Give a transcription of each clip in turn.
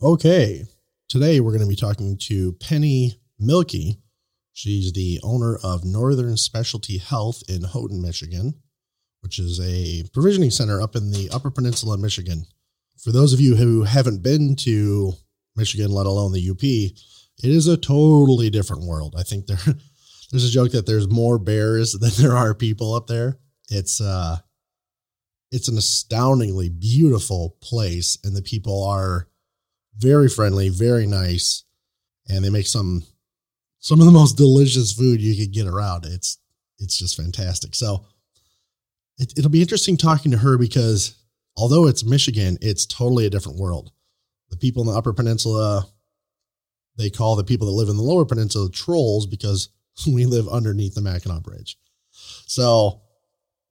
Okay, today we're going to be talking to Penny Milky. She's the owner of Northern Specialty Health in Houghton, Michigan, which is a provisioning center up in the Upper Peninsula of Michigan. For those of you who haven't been to Michigan, let alone the UP, it is a totally different world. I think there, there's a joke that there's more bears than there are people up there. It's uh, it's an astoundingly beautiful place, and the people are very friendly, very nice, and they make some some of the most delicious food you could get around. It's it's just fantastic. So it, it'll be interesting talking to her because although it's Michigan, it's totally a different world. The people in the Upper Peninsula, they call the people that live in the Lower Peninsula trolls because we live underneath the Mackinac Bridge. So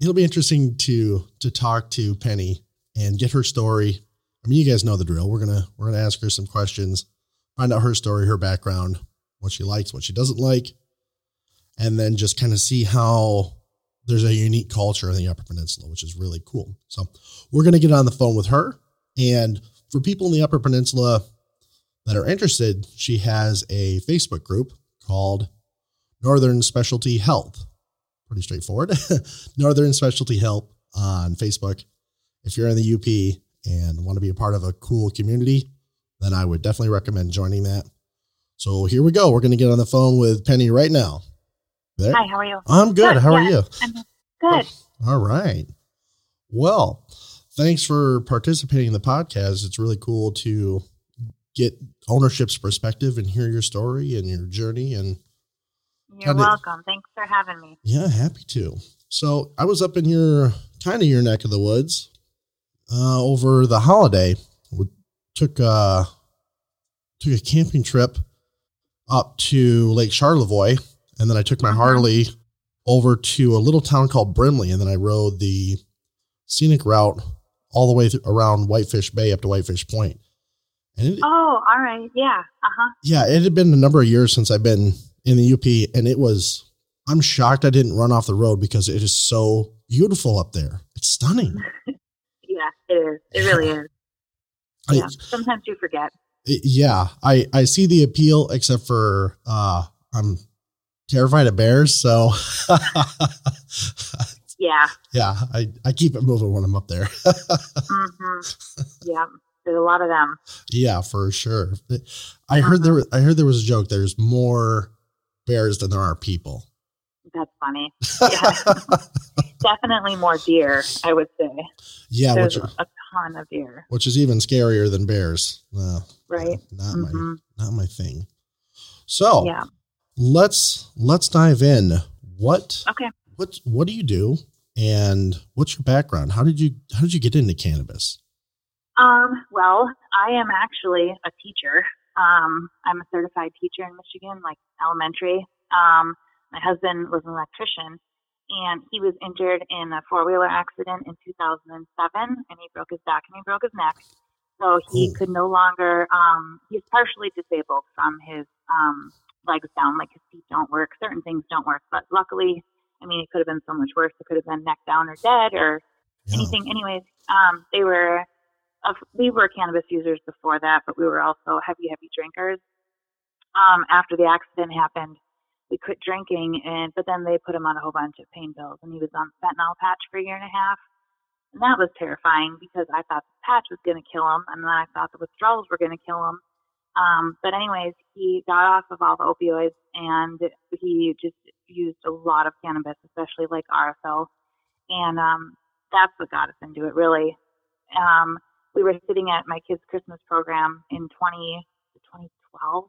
it'll be interesting to to talk to Penny and get her story I mean, you guys know the drill. We're gonna we're gonna ask her some questions, find out her story, her background, what she likes, what she doesn't like, and then just kind of see how there's a unique culture in the Upper Peninsula, which is really cool. So we're gonna get on the phone with her. And for people in the Upper Peninsula that are interested, she has a Facebook group called Northern Specialty Health. Pretty straightforward. Northern Specialty Health on Facebook. If you're in the UP, and want to be a part of a cool community, then I would definitely recommend joining that. So here we go. We're going to get on the phone with Penny right now. There. Hi, how are you? I'm good. good how yeah, are you? I'm good. Oh, all right. Well, thanks for participating in the podcast. It's really cool to get ownership's perspective and hear your story and your journey and you're welcome. Thanks for having me. Yeah, happy to. So I was up in your kind of your neck of the woods uh, over the holiday. We took uh, took a camping trip up to Lake Charlevoix, and then I took my uh-huh. Harley over to a little town called Brimley, and then I rode the scenic route all the way th- around Whitefish Bay up to Whitefish Point. And it, oh, all right, yeah, uh huh. Yeah, it had been a number of years since I've been in the UP, and it was. I'm shocked I didn't run off the road because it is so beautiful up there. It's stunning. It is. It really is. Yeah. I, Sometimes you forget. Yeah, I I see the appeal, except for uh, I'm terrified of bears, so. yeah. Yeah, I I keep it moving when I'm up there. mm-hmm. Yeah. There's a lot of them. Yeah, for sure. I heard there. I heard there was a joke. There's more bears than there are people. That's funny. Yeah. Definitely more deer, I would say. Yeah, There's which, a ton of deer. Which is even scarier than bears. Uh, right. Not mm-hmm. my not my thing. So yeah. let's let's dive in. What okay. What what do you do and what's your background? How did you how did you get into cannabis? Um, well, I am actually a teacher. Um, I'm a certified teacher in Michigan, like elementary. Um, my husband was an electrician, and he was injured in a four wheeler accident in 2007, and he broke his back and he broke his neck. So he could no longer. Um, he's partially disabled from his um, legs down, like his feet don't work, certain things don't work. But luckily, I mean, it could have been so much worse. It could have been neck down or dead or yeah. anything. Anyways, um, they were. Uh, we were cannabis users before that, but we were also heavy, heavy drinkers. Um, after the accident happened, we quit drinking and but then they put him on a whole bunch of pain pills and he was on fentanyl patch for a year and a half. And that was terrifying because i thought the patch was going to kill him and then i thought the withdrawals were going to kill him. Um, but anyways he got off of all the opioids and he just used a lot of cannabis especially like RSO and um, that's what got us into it really. Um, we were sitting at my kids christmas program in 20 2012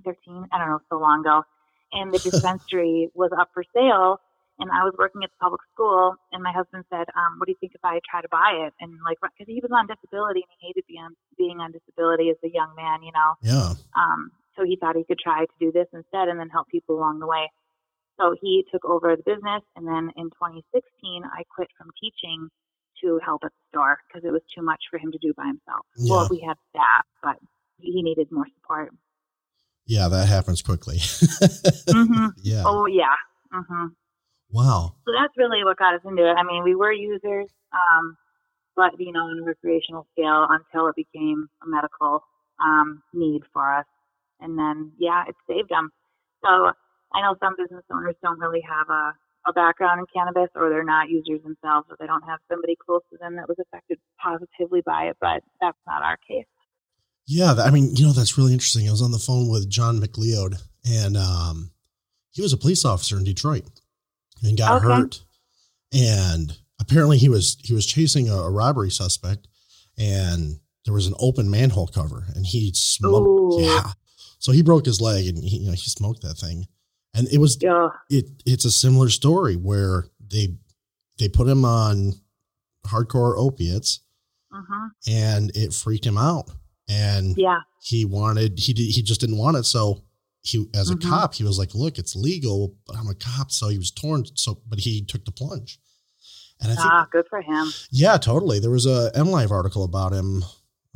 2013. I don't know, so long ago. And the dispensary was up for sale. And I was working at the public school, and my husband said, um, "What do you think if I try to buy it?" And like, because he was on disability and he hated being being on disability as a young man, you know. Yeah. Um, so he thought he could try to do this instead, and then help people along the way. So he took over the business, and then in 2016, I quit from teaching to help at the store because it was too much for him to do by himself. Yeah. Well, we had staff, but he needed more support. Yeah, that happens quickly. mm-hmm. Yeah. Oh, yeah. Mm-hmm. Wow. So that's really what got us into it. I mean, we were users. Um, but you know, on a recreational scale until it became a medical um, need for us. And then, yeah, it saved them. So I know some business owners don't really have a, a background in cannabis or they're not users themselves or they don't have somebody close to them that was affected positively by it, but that's not our case. Yeah, I mean, you know, that's really interesting. I was on the phone with John McLeod and um, he was a police officer in Detroit and got okay. hurt. And apparently he was he was chasing a, a, robbery suspect and there was an open manhole cover and he smoked Ooh. yeah so he broke his leg and he, you know he smoked that thing and it was yeah. it it's a similar story where they they put him on hardcore opiates uh-huh. and it freaked him out and yeah he wanted he did, he just didn't want it so he as a mm-hmm. cop he was like look it's legal but i'm a cop so he was torn so but he took the plunge and I think, ah, good for him. Yeah, totally. There was a MLive article about him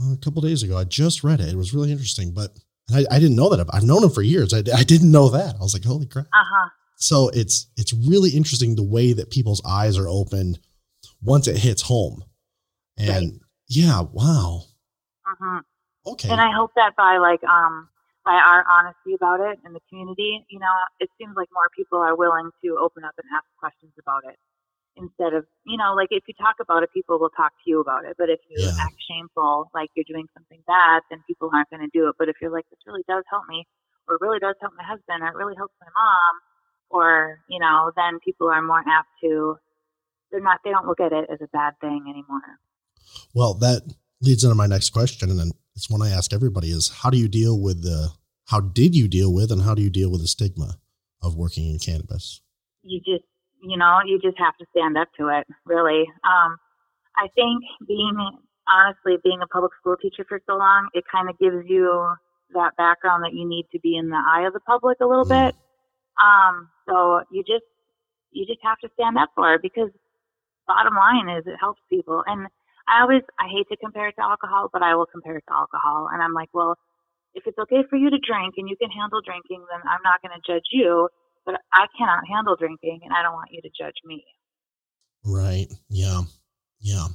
uh, a couple days ago. I just read it. It was really interesting, but I, I, didn't know that. I've known him for years. I, I didn't know that. I was like, holy crap. Uh-huh. So it's it's really interesting the way that people's eyes are opened once it hits home. And right. yeah, wow. Uh-huh. Okay. And I hope that by like um by our honesty about it in the community, you know, it seems like more people are willing to open up and ask questions about it instead of you know like if you talk about it people will talk to you about it but if you yeah. act shameful like you're doing something bad then people aren't going to do it but if you're like this really does help me or it really does help my husband or it really helps my mom or you know then people are more apt to they're not they don't look at it as a bad thing anymore well that leads into my next question and then it's one i ask everybody is how do you deal with the how did you deal with and how do you deal with the stigma of working in cannabis you just you know, you just have to stand up to it, really. Um, I think being, honestly, being a public school teacher for so long, it kind of gives you that background that you need to be in the eye of the public a little mm. bit. Um, so you just, you just have to stand up for it because bottom line is it helps people. And I always, I hate to compare it to alcohol, but I will compare it to alcohol. And I'm like, well, if it's okay for you to drink and you can handle drinking, then I'm not going to judge you but I cannot handle drinking and I don't want you to judge me. Right. Yeah. Yeah.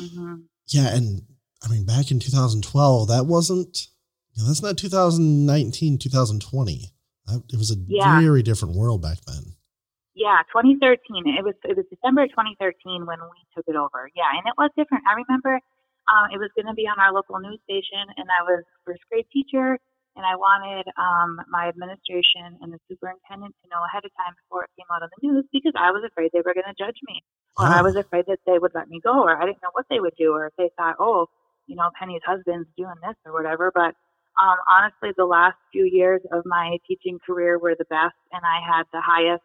Mm-hmm. Yeah. And I mean, back in 2012, that wasn't, you know, that's not 2019, 2020. It was a yeah. very different world back then. Yeah, 2013. It was it was December 2013 when we took it over. Yeah, and it was different. I remember um, it was going to be on our local news station, and I was first grade teacher, and I wanted um, my administration and the superintendent to know ahead of time before it came out on the news because I was afraid they were going to judge me, or I was afraid that they would let me go, or I didn't know what they would do, or if they thought, oh, you know, Penny's husband's doing this or whatever. But um, honestly, the last few years of my teaching career were the best, and I had the highest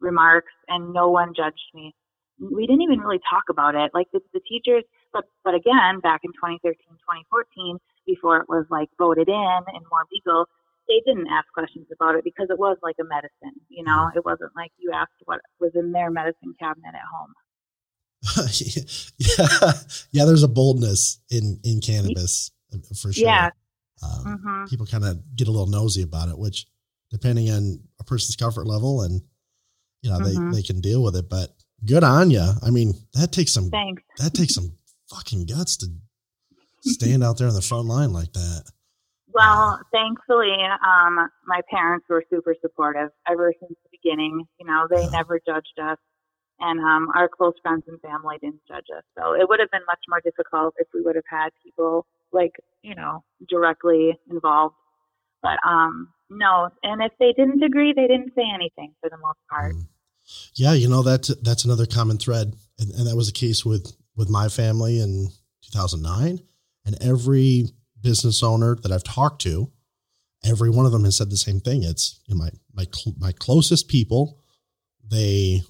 remarks, and no one judged me. We didn't even really talk about it. Like the, the teachers, but but again, back in 2013, 2014 before it was like voted in and more legal, they didn't ask questions about it because it was like a medicine. You know, it wasn't like you asked what was in their medicine cabinet at home. yeah, yeah. There's a boldness in in cannabis for sure. Yeah, um, mm-hmm. people kind of get a little nosy about it, which depending on a person's comfort level and you know mm-hmm. they they can deal with it. But good on you. I mean, that takes some Thanks. that takes some fucking guts to stand out there on the front line like that? Well, thankfully, um, my parents were super supportive ever since the beginning. You know, they yeah. never judged us, and um, our close friends and family didn't judge us. So it would have been much more difficult if we would have had people like you know directly involved. But um, no, and if they didn't agree, they didn't say anything for the most part. Mm. Yeah, you know that's that's another common thread, and, and that was the case with with my family in 2009 and every business owner that I've talked to, every one of them has said the same thing. It's you know, my my my closest people, they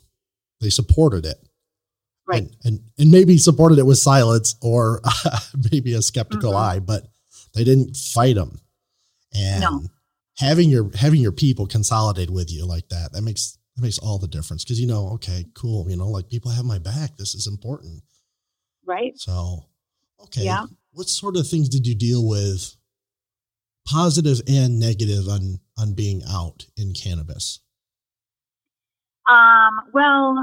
they supported it. Right. And, and, and maybe supported it with silence or maybe a skeptical mm-hmm. eye, but they didn't fight them. And no. Having your having your people consolidate with you like that, that makes that makes all the difference because you know, okay, cool, you know, like people have my back. This is important. Right. So, okay. Yeah what sort of things did you deal with, positive and negative, on on being out in cannabis? Um, well,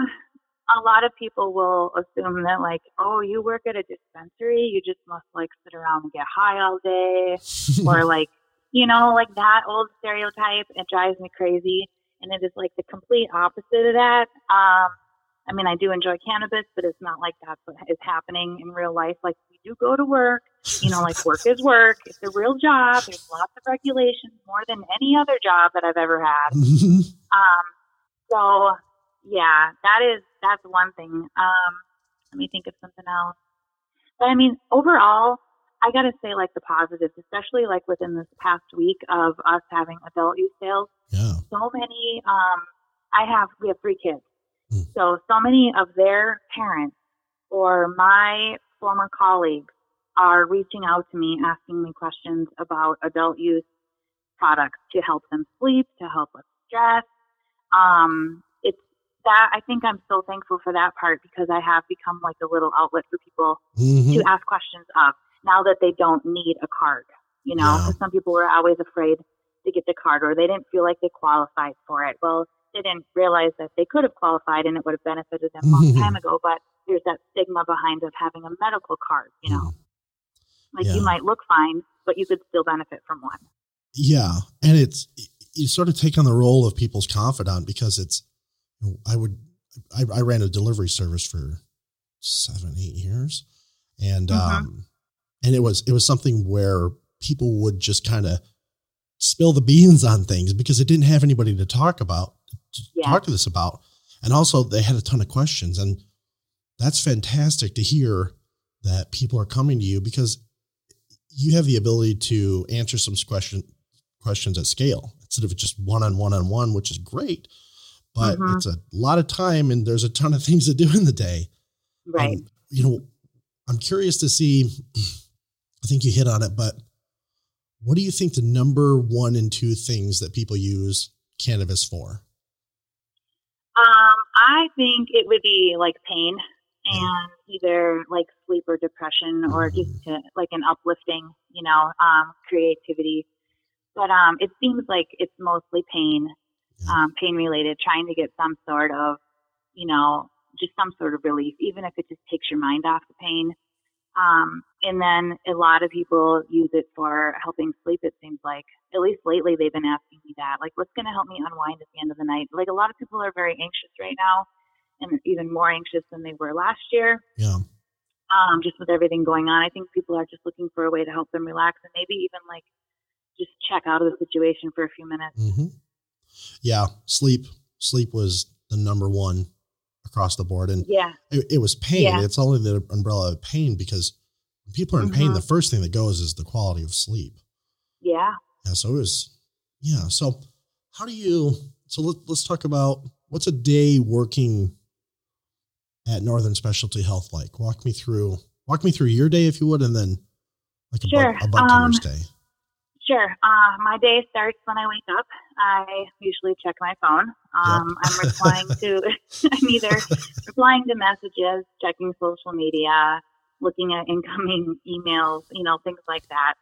a lot of people will assume that like, oh, you work at a dispensary, you just must like sit around and get high all day, or like, you know, like that old stereotype. It drives me crazy, and it is like the complete opposite of that. Um, I mean, I do enjoy cannabis, but it's not like that's what is happening in real life. Like we do go to work, you know, like work is work. It's a real job. There's lots of regulations, more than any other job that I've ever had. um, so yeah, that is that's one thing. Um, let me think of something else. But I mean, overall, I got to say, like the positives, especially like within this past week of us having adult use sales. Yeah. So many. Um, I have we have three kids, Hmm. so so many of their parents or my former colleagues are reaching out to me, asking me questions about adult use products to help them sleep, to help with stress. Um, it's that I think I'm so thankful for that part because I have become like a little outlet for people Mhm. to ask questions of now that they don't need a card. You know, Yeah. some people were always afraid to get the card or they didn't feel like they qualified for it. Well, they didn't realize that they could have qualified and it would have benefited them a long time ago. But there's that stigma behind of having a medical card. You know, like Yeah. you might look fine, but you could still benefit from one. Yeah, and it's you sort of take on the role of people's confidant because it's. I would, I, I ran a delivery service for seven, eight years, and Mhm. um, and it was it was something where people would just kind of spill the beans on things because it didn't have anybody to talk about, to Yeah. talk to this about, and also they had a ton of questions, and that's fantastic to hear that people are coming to you because you have the ability to answer some question questions at scale instead of just one on one on one, which is great. But Mhm. it's a lot of time and there's a ton of things to do in the day. Right. And, you know, I'm curious to see, I think you hit on it, but what do you think the number one and two things that people use cannabis for? Um, I think it would be like pain and either like sleep or depression or Mhm. just to, like an uplifting, you know, um, creativity. But um, it seems like it's mostly pain, um, pain related, trying to get some sort of, you know, just some sort of relief, even if it just takes your mind off the pain. Um, and then a lot of people use it for helping sleep, it seems like. At least lately, they've been asking me that. Like, what's going to help me unwind at the end of the night? Like, a lot of people are very anxious right now and even more anxious than they were last year, Yeah. um, just with everything going on. I think people are just looking for a way to help them relax and maybe even like just check out of the situation for a few minutes. mm-hmm. Yeah. Sleep, sleep was the number one across the board. And Yeah, it, it was pain. Yeah. It's only the umbrella of pain because people are in pain, Mhm. the first thing that goes is the quality of sleep. yeah. Yeah. So it was, yeah. So how do you, so let, let's talk about what's a day working at Northern Specialty Health like? Walk me through, walk me through your day if you would, and then like a, Sure. a tender's Um, day. Sure. Uh, my day starts when I wake up. I usually check my phone. Um, I'm replying to, I'm either replying to messages, checking social media, looking at incoming emails, you know, things like that.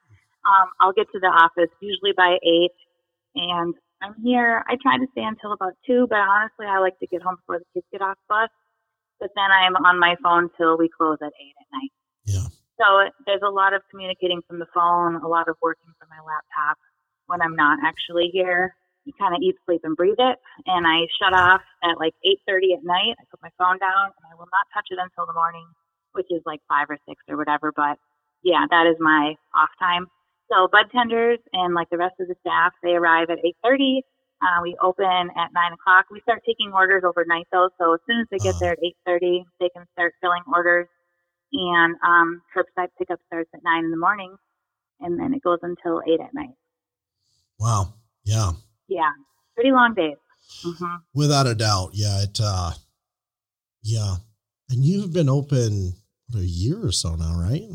Um, I'll get to the office usually by eight, and I'm here. I try to stay until about two, but honestly, I like to get home before the kids get off bus. But then I'm on my phone till we close at eight at night. Yeah. So there's a lot of communicating from the phone, a lot of working from my laptop when I'm not actually here. You kind of eat, sleep, and breathe it. And I shut off at like 8:30 at night. I put my phone down, and I will not touch it until the morning, which is like five or six or whatever. But yeah, that is my off time. So bud tenders and like the rest of the staff, they arrive at 8:30. Uh, we open at nine o'clock. We start taking orders overnight though, so as soon as they get there at 8:30, they can start filling orders and um, curbside pickup starts at nine in the morning, and then it goes until eight at night. Wow. Yeah. Yeah, pretty long days. hmm Without a doubt. Yeah. It, uh, yeah. And you've been open a year or so now, right?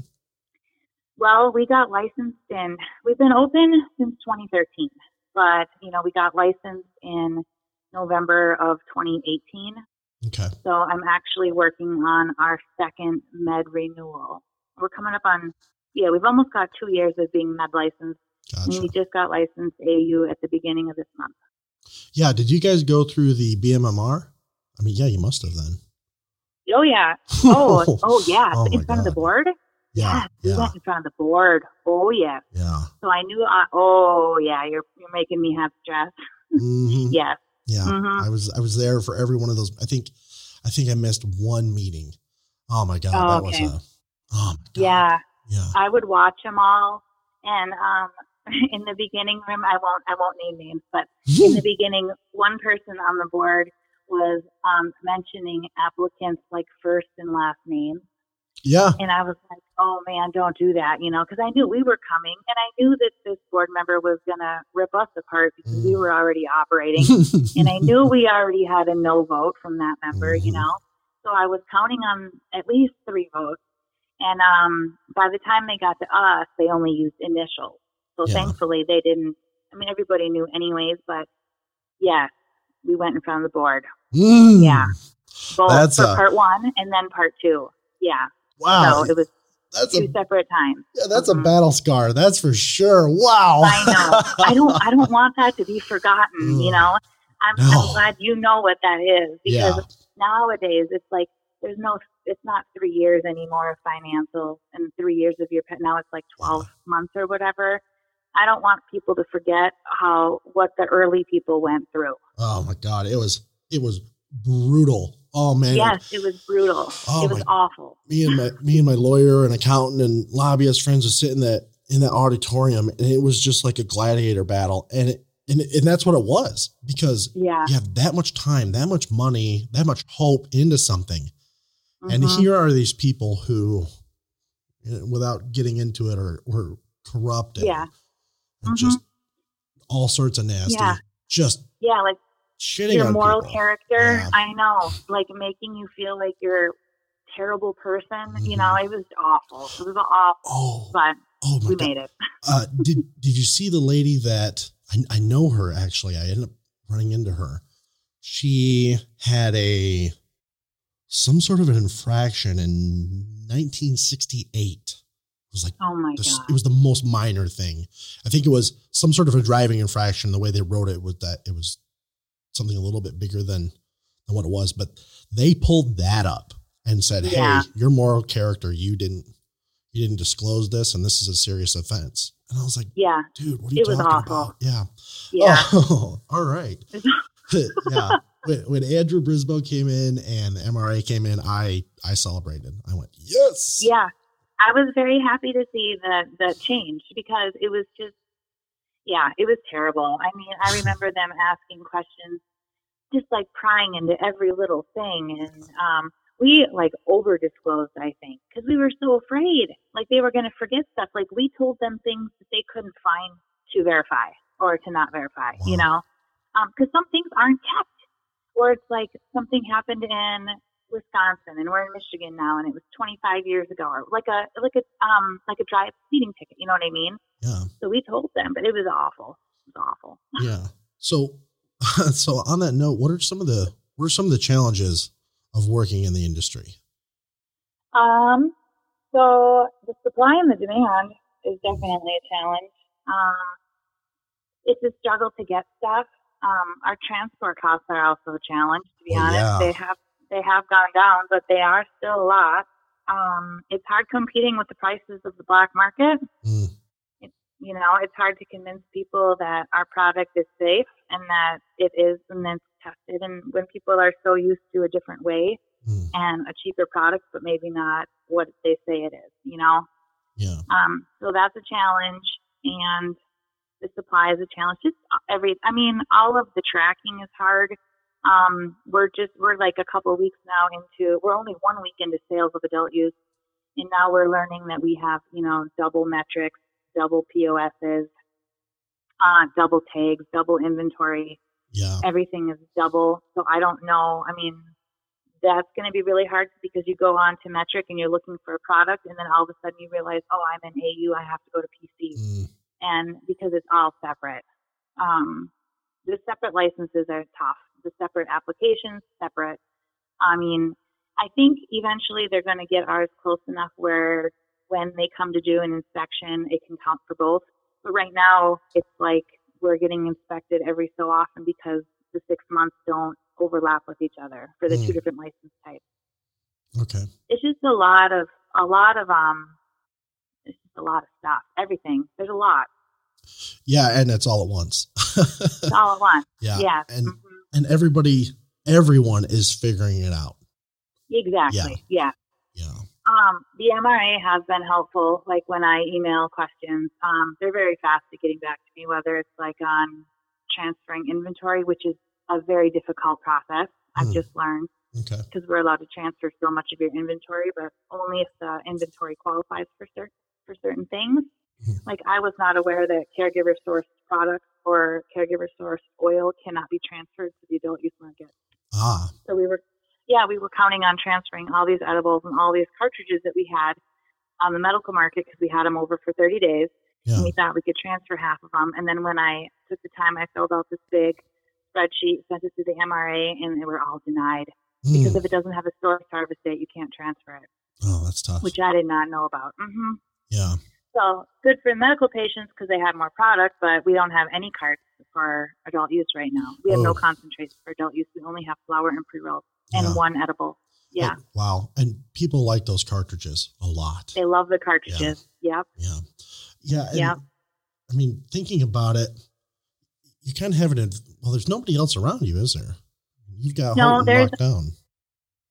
Well, we got licensed in. We've been open since 2013, but you know we got licensed in November of 2018. Okay. So I'm actually working on our second med renewal. We're coming up on yeah, we've almost got two years of being med licensed, and Gotcha. we just got licensed AU at the beginning of this month. Yeah. Did you guys go through the BMMR? I mean, yeah, you must have then. Oh yeah. Oh, oh yeah. Oh, in front of the board. Yeah. Yeah. in front of the board. Oh yeah. Yeah. So I knew. I, oh yeah, you're you're making me have stress. Mhm. Yes. Yeah. Mhm. I was I was there for every one of those. I think I think I missed one meeting. Oh my god, Oh, that okay. was a oh my god. Yeah. Yeah. I would watch them all, and um, in the beginning room, I won't I won't name names, but in the beginning, one person on the board was um, mentioning applicants like first and last name, yeah. and I was like, "Oh man, don't do that," you know, because I knew we were coming, and I knew that this board member was gonna rip us apart because we Mm. were already operating, and I knew we already had a no vote from that member, you Mhm. know, so I was counting on at least three votes, and um, by the time they got to us, they only used initials, so Yeah. thankfully they didn't. I mean, everybody knew anyways, but yeah, we went in front of the board. Mm. Yeah. both That's for a- part one and then part two. Yeah. Wow. So it was that's two a separate times. yeah, that's a Mhm. battle scar. That's for sure. Wow. I know. I don't. I don't want that to be forgotten. You know. I'm, No. I'm glad you know what that is because yeah. nowadays it's like there's no. It's not three years anymore of financial and three years of your pet. Now it's like twelve months or whatever. I don't want people to forget how what the early people went through. Oh my god. It was it was brutal. Oh man. Yes, it was brutal. Oh, it was my- awful. me and my me and my lawyer and accountant and lobbyist friends would sit in that in that auditorium and it was just like a gladiator battle and it, and and that's what it was because Yeah. you have that much time that much money that much hope into something and Mhm. here are these people who eh, without getting into it are were corrupt and, Yeah. And Mhm. just all sorts of nasty Yeah. just Yeah, like shitting your moral people. character. Yeah. I know, like making you feel like you're a terrible person. You Mhm. know, it was awful. It was awful, oh but oh we god made it. uh, did did you see the lady that I, I know her actually? I ended up running into her. She had a some sort of an infraction in 1968. Was like Oh my the, god. it was the most minor thing. I think it was some sort of a driving infraction. The way they wrote it was that it was something a little bit bigger than than what it was. But they pulled that up and said, Yeah. "Hey, your moral character, you didn't you didn't disclose this, and this is a serious offense." And I was like, yeah, "Dude, what are you It was talking awful. about?" Yeah. yeah. Oh, all right. yeah. When, when Andrew Brisbo came in and the MRA came in, I I celebrated. I went, "Yes." Yeah, I was very happy to see the the change because it was just, yeah, it was terrible. I mean, I remember them asking questions, just like prying into every little thing, and um, we like over disclosed. I think because we were so afraid, like they were going to forget stuff. Like we told them things that they couldn't find to verify or to not verify. You know, because some things aren't kept, or it's like something happened in Wisconsin and we're in Michigan now and it was 25 years ago or like a like a um like a drive speeding ticket you know what I mean Yeah. so we told them but it was awful it was awful Yeah. So, so on that note, what are some of the what are some of the challenges of working in the industry? um so the supply and the demand is definitely a challenge um it's a struggle to get stuff um our transport costs are also a challenge to be Well, honest yeah. they have they have gone down but they are still a lot um it's hard competing with the prices of the black market Mm, you know, it's hard to convince people that our product is safe and that it is and then it's tested. And when people are so used to a different way mm, and a cheaper product, but maybe not what they say it is, you know, yeah. um, so that's a challenge. And the supply is a challenge. Just every, I mean, all of the tracking is hard. Um, we're just, we're like a couple of weeks now into, we're only one week into sales of adult use. And now we're learning that we have, you know, double metrics, double POSs, uh, double tags, double inventory. Yeah. Everything is double. So I don't know. I mean, that's going to be really hard because you go on to Metrc and you're looking for a product and then all of a sudden you realize, oh, I'm an AU, I have to go to PC. Mm, And because it's all separate, um, the separate licenses are tough. Separate applications, separate. I mean, I think eventually they're going to get ours close enough where when they come to do an inspection, it can count for both. But right now, it's like we're getting inspected every so often because the six months don't overlap with each other for the two Mm. different license types. Okay. It's just a lot of a lot of um. It's just a lot of stuff. Everything. There's a lot. Yeah, and it's all at once. All at once. yeah. Yeah. And. And everybody everyone is figuring it out. Exactly. Yeah. Yeah. Um, the MRA has been helpful. Like when I email questions, um, they're very fast at getting back to me. Whether it's like on transferring inventory, which is a very difficult process. I've Hmm. just learned Okay. because we're allowed to transfer so much of your inventory, but only if the inventory qualifies for certain for certain things. Hmm. Like I was not aware that caregiver sourced products or caregiver source oil cannot be transferred to the adult use market. Ah. So we were, yeah, we were counting on transferring all these edibles and all these cartridges that we had on the medical market because we had them over for 30 days. Yeah. And we thought we could transfer half of them. And then when I took the time, I filled out this big spreadsheet, sent it to the MRA, and they were all denied Hmm. because if it doesn't have a source harvest date, you can't transfer it, Oh, that's tough. which I did not know about. hmm yeah. So good for medical patients because they have more product, but we don't have any carts for adult use right now. We have Oh. no concentrates for adult use. We only have flower and pre rolls and Yeah. one edible. Yeah. Oh, wow. And people like those cartridges a lot. They love the cartridges. Yep. Yeah. Yeah. And, Yep. I mean, thinking about it, you kind of have it. in. Well, there's nobody else around you, is there? You've got No, there's- locked down.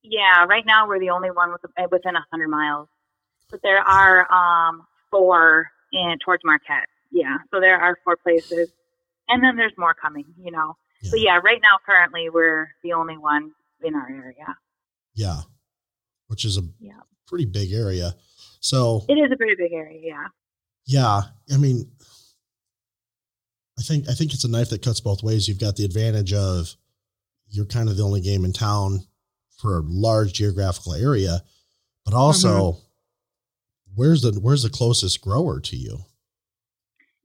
Yeah. Right now, we're the only one with, uh, within 100 miles. But there are um, four in towards Marquette. Yeah. So there are four places. And then there's more coming, you know. But yeah, right now, currently, we're the only one in our area. Yeah. Which is a Yeah. pretty big area. So, It is a pretty big area. Yeah. yeah, I mean, I think I think it's a knife that cuts both ways. You've got the advantage of you're kind of the only game in town for a large geographical area, but also Mm-hmm. Where's the where's the closest grower to you?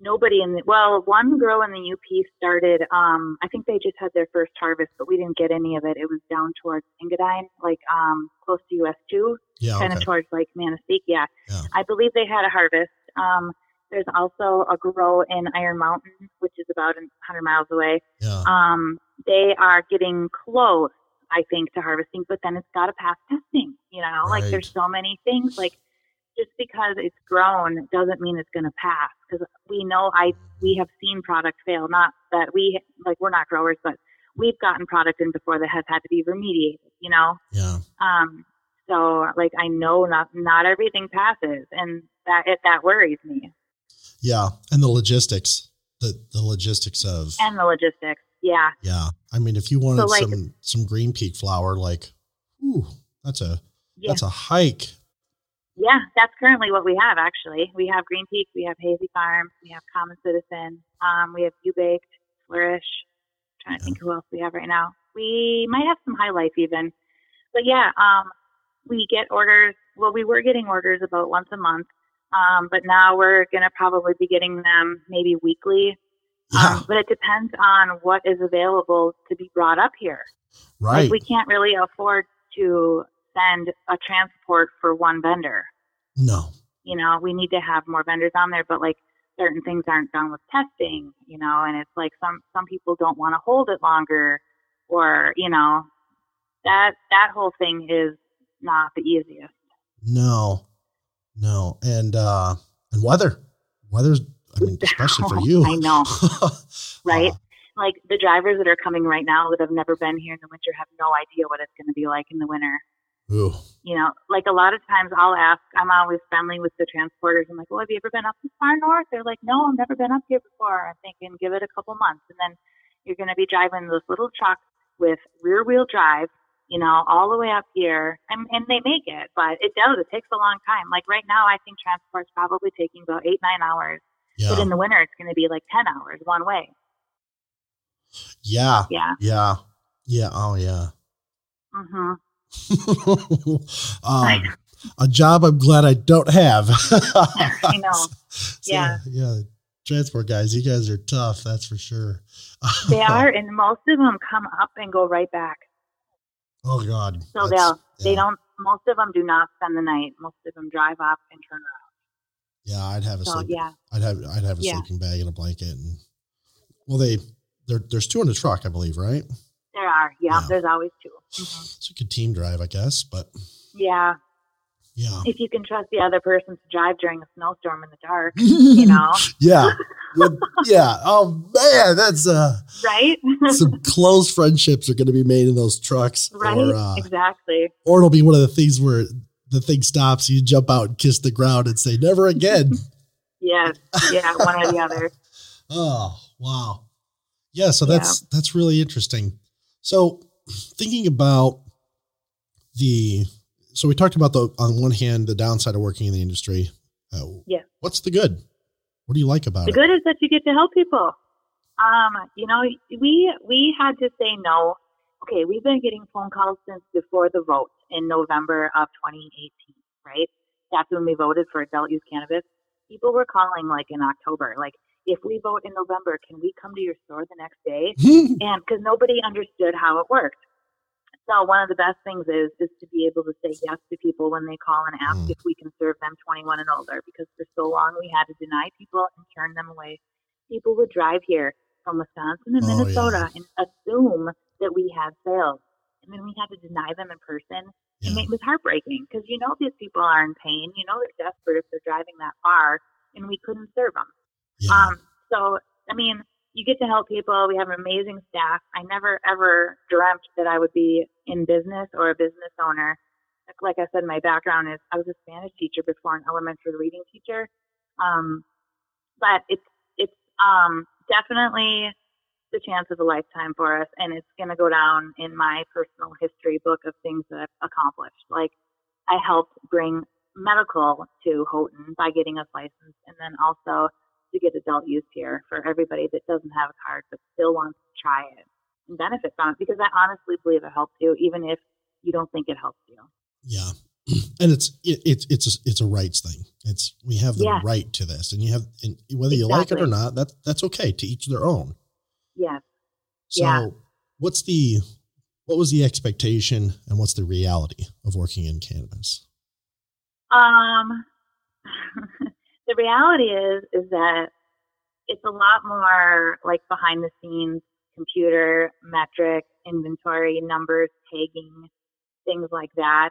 nobody in the well one grow in the up started um i think they just had their first harvest but we didn't get any of it it was down towards engadine like um close to us 2 Yeah, kind okay. of towards like Manistique yeah. Yeah. i believe they had a harvest um there's also a grow in iron mountain which is about 100 miles away yeah, um they are getting close i think to harvesting but then it's got to pass testing you know like there's so many things like just because it's grown doesn't mean it's going to pass because we know i we have seen product fail not that we like we're not growers but we've gotten product in before that has had to be remediated you know yeah, um so like i know not not everything passes and that it that worries me yeah, and the logistics, the the logistics of and the logistics yeah yeah. I mean, if you wanted So, like- some some Green Peak flower, like, ooh, that's a yeah that's a hike. Yeah, that's currently what we have. Actually, we have Green Peak, we have Hazy Farm, we have Common Citizen, um, we have U Baked, Flourish. trying to think who else we have right now. We might have some High Life even, but yeah, um, we get orders. Well, we were getting orders about once a month, um, but now we're gonna probably be getting them maybe weekly. Yeah, Um, but it depends on what is available to be brought up here. right. Like we can't really afford to send a transport for one vendor no, you know, we need to have more vendors on there, but like certain things aren't done with testing, you know, and it's like some some people don't want to hold it longer or, you know, that that whole thing is not the easiest. no, no, and uh, and weather, weather's. I mean, especially for you. I know, right? Uh, Like the drivers that are coming right now that have never been here in the winter have no idea what it's going to be like in the winter. Ooh, You know, like a lot of times I'll ask, I'm always friendly with the transporters. I'm like, well, have you ever been up this far north? They're like, no, I've never been up here before. I'm thinking, give it a couple months. And then you're going to be driving this little truck with rear wheel drive, you know, all the way up here. And, and they make it, but it does. It takes a long time. Like right now, I think transport's probably taking about eight, nine hours. But in the winter, it's going to be like 10 hours one way. yeah, Yeah. yeah, yeah. Oh yeah. hmm um, a job I'm glad I don't have. I know. So, Yeah. yeah. Transport guys, you guys are tough. That's for sure. They are, and most of them come up and go right back. oh God. So That's- they'll they don't. Most of them do not spend the night. Most of them drive up and turn around. Yeah, I'd have a So sleep. yeah, I'd have I'd have a Yeah. sleeping bag and a blanket and well they there there's two in the truck, I believe, right? There are. Yeah, Yeah. there's always 2 Mhm. It's a good team drive, I guess, but Yeah. Yeah. If you can trust the other person to drive during a snowstorm in the dark, you know. yeah. yeah. Oh man, that's uh right. some close friendships are going to be made in those trucks. Right. Or, uh, exactly. Or it'll be one of the things where the thing stops, you jump out and kiss the ground and say, "Never again." yes. Yeah. One or the other. Oh wow. Yeah. So that's yeah. that's really interesting. So thinking about the so we talked about the on one hand the downside of working in the industry. Uh, yeah. What's the good? What do you like about the it? The good is that you get to help people. Um, you know, we we had to say no. Okay, we've been getting phone calls since before the vote in November of 2018, right? That's when we voted for adult use cannabis. People were calling like in October, like, if we vote in November, can we come to your store the next day? and because nobody understood how it worked. So one of the best things is is to be able to say yes to people when they call and ask mm. if we can serve them 21 and older. Because for so long we had to deny people and turn them away. People would drive here from Wisconsin and oh, Minnesota yeah. and assume that we had sales, and then we had to deny them in person. Yeah. And it was heartbreaking because you know these people are in pain. You know they're desperate if they're driving that far, and we couldn't serve them. Yeah. Um, so I mean, you get to help people. We have an amazing staff. I never ever dreamt that I would be in business or a business owner. Like I said, my background is I was a Spanish teacher before an elementary reading teacher. Um, but it's it's um, definitely the chance of a lifetime for us, and it's going to go down in my personal history book of things that I've accomplished. Like I helped bring medical to Houghton by getting us licensed, and then also to get adult use here for everybody that doesn't have a card but still wants to try it and benefit from it because I honestly believe it helps you even if you don't think it helps you. Yeah. And it's it, it's it's a, it's a rights thing. It's we have the yeah. right to this, and you have and whether you like it or not. That's that's okay. To each their own. Yes. So, yeah. what's the what was the expectation, and what's the reality of working in cannabis? Um, the reality is is that it's a lot more like behind the scenes computer Metrc inventory numbers tagging things like that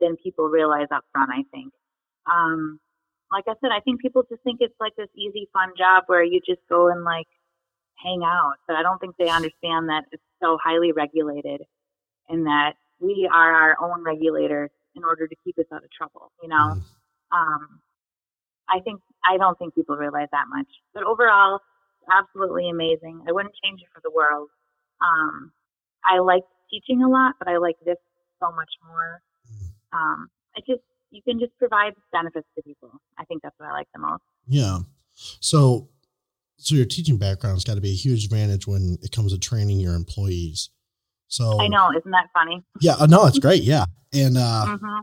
than people realize up front i think um, like i said i think people just think it's like this easy fun job where you just go and like hang out but i don't think they understand that it's so highly regulated and that we are our own regulators in order to keep us out of trouble you know mm. um, I think I don't think people realize that much. But overall, absolutely amazing. I wouldn't change it for the world. Um, I like teaching a lot, but I like this so much more. Um, I just you can just provide benefits to people. I think that's what I like the most. Yeah. So, so your teaching background's got to be a huge advantage when it comes to training your employees. So I know, isn't that funny? Yeah, uh, no, it's great. Yeah, and uh, mm-hmm.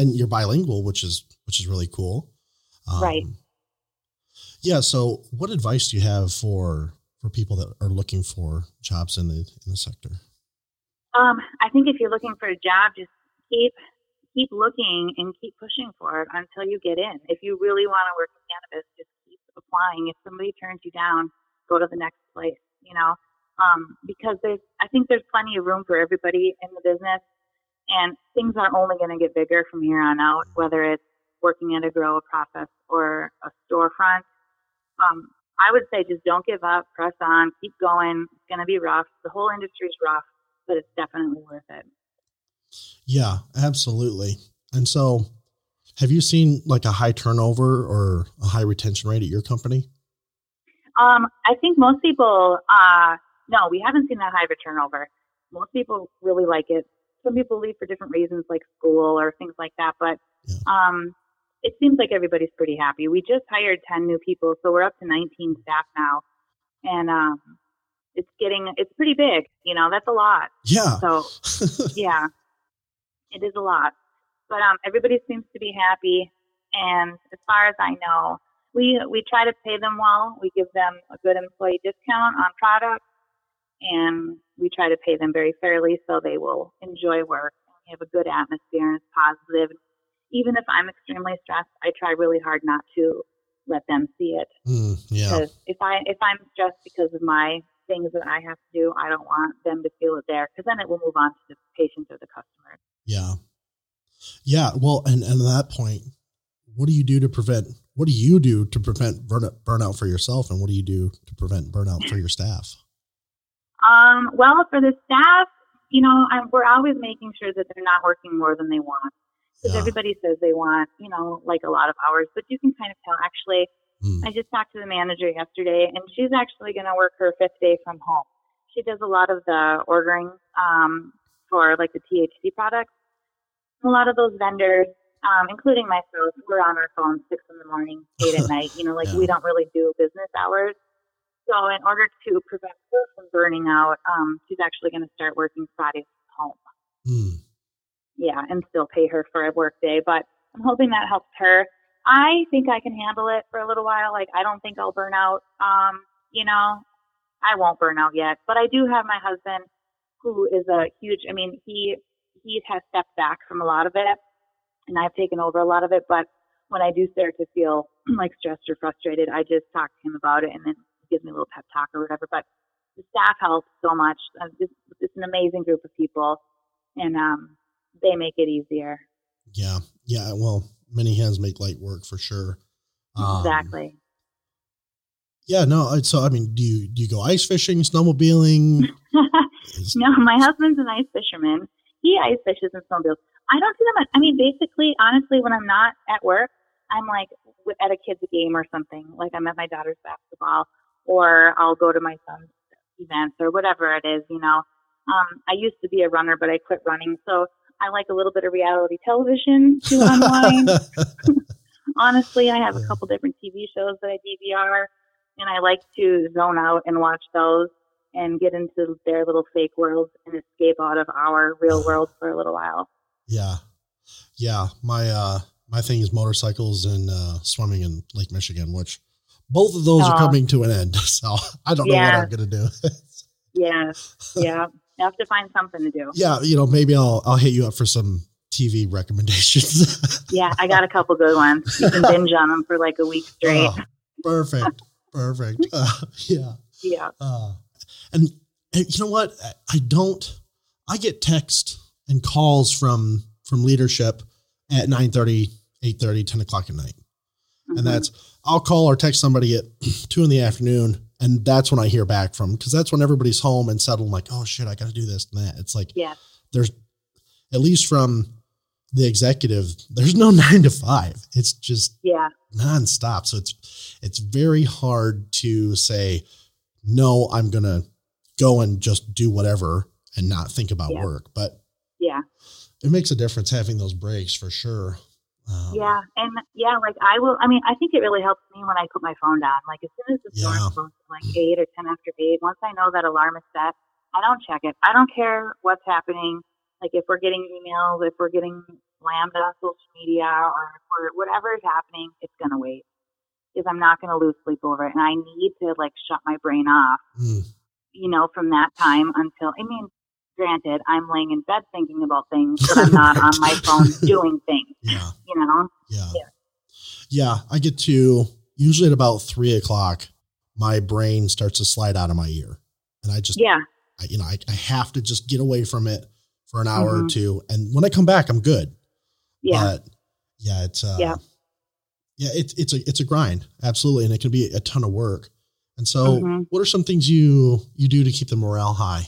and you're bilingual, which is which is really cool. Um, right. Yeah. So, what advice do you have for for people that are looking for jobs in the in the sector? Um, I think if you're looking for a job, just keep keep looking and keep pushing for it until you get in. If you really want to work in cannabis, just keep applying. If somebody turns you down, go to the next place. You know, um, because there's I think there's plenty of room for everybody in the business, and things are only going to get bigger from here on out. Whether it's working at a grow process or a storefront. Um, I would say just don't give up, press on, keep going. It's going to be rough. The whole industry is rough, but it's definitely worth it. Yeah, absolutely. And so, have you seen like a high turnover or a high retention rate at your company? Um, I think most people, uh, no, we haven't seen that high of a turnover. Most people really like it. Some people leave for different reasons, like school or things like that. But yeah. um, it seems like everybody's pretty happy. We just hired 10 new people, so we're up to 19 staff now. And um, it's getting, it's pretty big. You know, that's a lot. Yeah. So, yeah, it is a lot. But um, everybody seems to be happy. And as far as I know, we, we try to pay them well. We give them a good employee discount on products. And we try to pay them very fairly so they will enjoy work. We have a good atmosphere and it's positive even if I'm extremely stressed, I try really hard not to let them see it. Mm, yeah. Because if I if I'm stressed because of my things that I have to do, I don't want them to feel it there because then it will move on to the patient or the customer. Yeah. Yeah. Well, and, and at that point, what do you do to prevent, what do you do to prevent burnout, burnout for yourself? And what do you do to prevent burnout for your staff? Um, well, for the staff, you know, I'm, we're always making sure that they're not working more than they want. Because Yeah. everybody says they want, you know, like a lot of hours, but you can kind of tell. Actually, Hmm. I just talked to the manager yesterday, and she's actually going to work her fifth day from home. She does a lot of the ordering um, for like the THC products. A lot of those vendors, um, including myself, we're on our phones six in the morning, eight at night. You know, like Yeah. we don't really do business hours. So in order to prevent her from burning out, um, she's actually going to start working Fridays from home. Hmm. Yeah, and still pay her for a work day. But I'm hoping that helps her. I think I can handle it for a little while. Like I don't think I'll burn out. Um, you know, I won't burn out yet. But I do have my husband, who is a huge. I mean, he he has stepped back from a lot of it, and I've taken over a lot of it. But when I do start to feel like stressed or frustrated, I just talk to him about it, and then he gives me a little pep talk or whatever. But the staff helps so much. It's, it's an amazing group of people, and um, they make it easier. Yeah. Yeah. Well, many hands make light work for sure. Um, exactly. Yeah. No. So, I mean, do you, do you go ice fishing, snowmobiling? No, my husband's an ice fisherman. He ice fishes and snowmobiles. I don't do that much. I mean, basically, honestly, when I'm not at work, I'm like at a kid's game or something. Like I'm at my daughter's basketball, or I'll go to my son's events or whatever it is. You know, um, I used to be a runner, but I quit running, so I like a little bit of reality television to unwind. Honestly, I have a couple different TV shows that I DVR, and I like to zone out and watch those and get into their little fake worlds and escape out of our real world for a little while. yeah. Yeah. My, uh, my thing is motorcycles and uh, swimming in Lake Michigan, which both of those are coming to an end. So I don't know what I'm going to do. Yeah, yeah. You have to find something to do. yeah. You know, maybe I'll, I'll hit you up for some TV recommendations. Yeah, I got a couple good ones. You can binge on them for like a week straight. Oh, perfect. Perfect. Uh, yeah. Yeah. Uh, and, and you know what? I- I don't, I get text and calls from, from leadership at 9 30 8 30 10 o'clock at night. Mhm. And that's, I'll call or text somebody at two in the afternoon. And that's when I hear back from, cause that's when everybody's home and settled like, oh shit, I got to do this and that. It's like, yeah, there's at least from the executive, there's no nine to five. It's just yeah, nonstop. So it's it's very hard to say, no, I'm gonna go and just do whatever and not think about Yeah. work. But yeah, it makes a difference having those breaks for sure. Um, yeah. And yeah, like I will. I mean, I think it really helps me when I put my phone down. Like as soon as the storm Yeah. goes to like eight or ten after eight, once I know that alarm is set, I don't check it. I don't care what's happening. Like if we're getting emails, if we're getting slammed on social media, or whatever is happening, it's gonna wait because I'm not gonna lose sleep over it, and I need to like shut my brain off. mm, you know, from that time until, I mean, granted, I'm laying in bed thinking about things, but I'm not on my phone doing things, yeah, you know? yeah, Yeah. yeah. I get to usually at about three o'clock, my brain starts to slide out of my ear, and I just Yeah, I, you know, I, I have to just get away from it for an hour or Mhm. two. And when I come back, I'm good. yeah, But yeah, it's, uh, Yeah. yeah, it's, it's a, it's a grind. Absolutely. And it can be a ton of work. And so Mhm. what are some things you, you do to keep the morale high?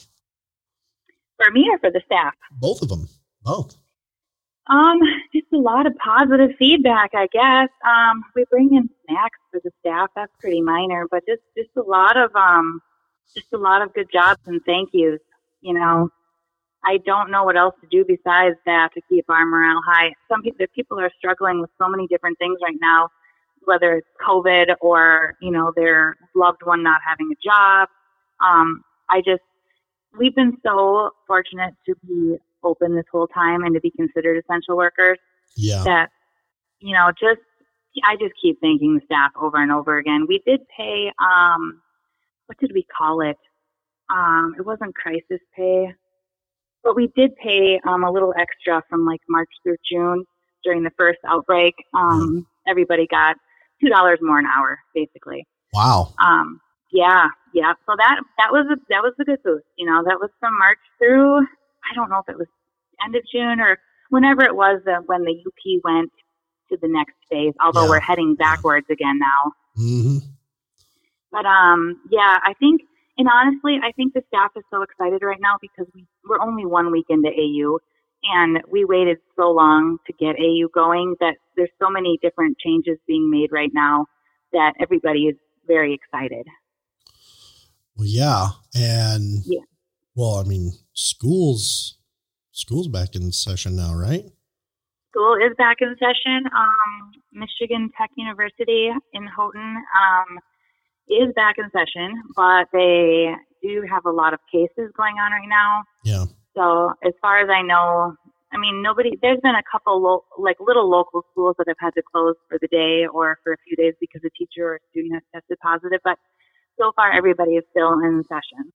For me or for the staff. Both of them, both. Um, just a lot of positive feedback, I guess. Um, we bring in snacks for the staff. That's pretty minor, but just just a lot of um, just a lot of good jobs and thank yous. You know, I don't know what else to do besides that to keep our morale high. Some people, people are struggling with so many different things right now, whether it's COVID or you know their loved one not having a job. Um, I just we've been so fortunate to be open this whole time and to be considered essential workers Yeah. that you know just i just keep thanking the staff over and over again. We did pay um what did we call it? Um it wasn't crisis pay but we did pay um a little extra from like march through june during the first outbreak. Um everybody got two dollars more an hour basically. Wow. um, yeah, yeah. So that that was a that was a good boost. You know, that was from March through I don't know if it was end of June or whenever it was that when the UP went to the next phase, although Yeah. we're heading backwards again now. hmm But um, yeah, I think, and honestly, I think the staff is so excited right now because we, we're only one week into AU, and we waited so long to get AU going that there's so many different changes being made right now that everybody is very excited. Well, yeah, and Yeah. well, I mean, schools schools back in session now, right? School is back in session. Um, Michigan Tech University in Houghton um, is back in session, but they do have a lot of cases going on right now. Yeah, So as far as I know, I mean, nobody. There's been a couple lo- like little local schools that have had to close for the day or for a few days because a teacher or a student has tested positive. But so far, everybody is still in session.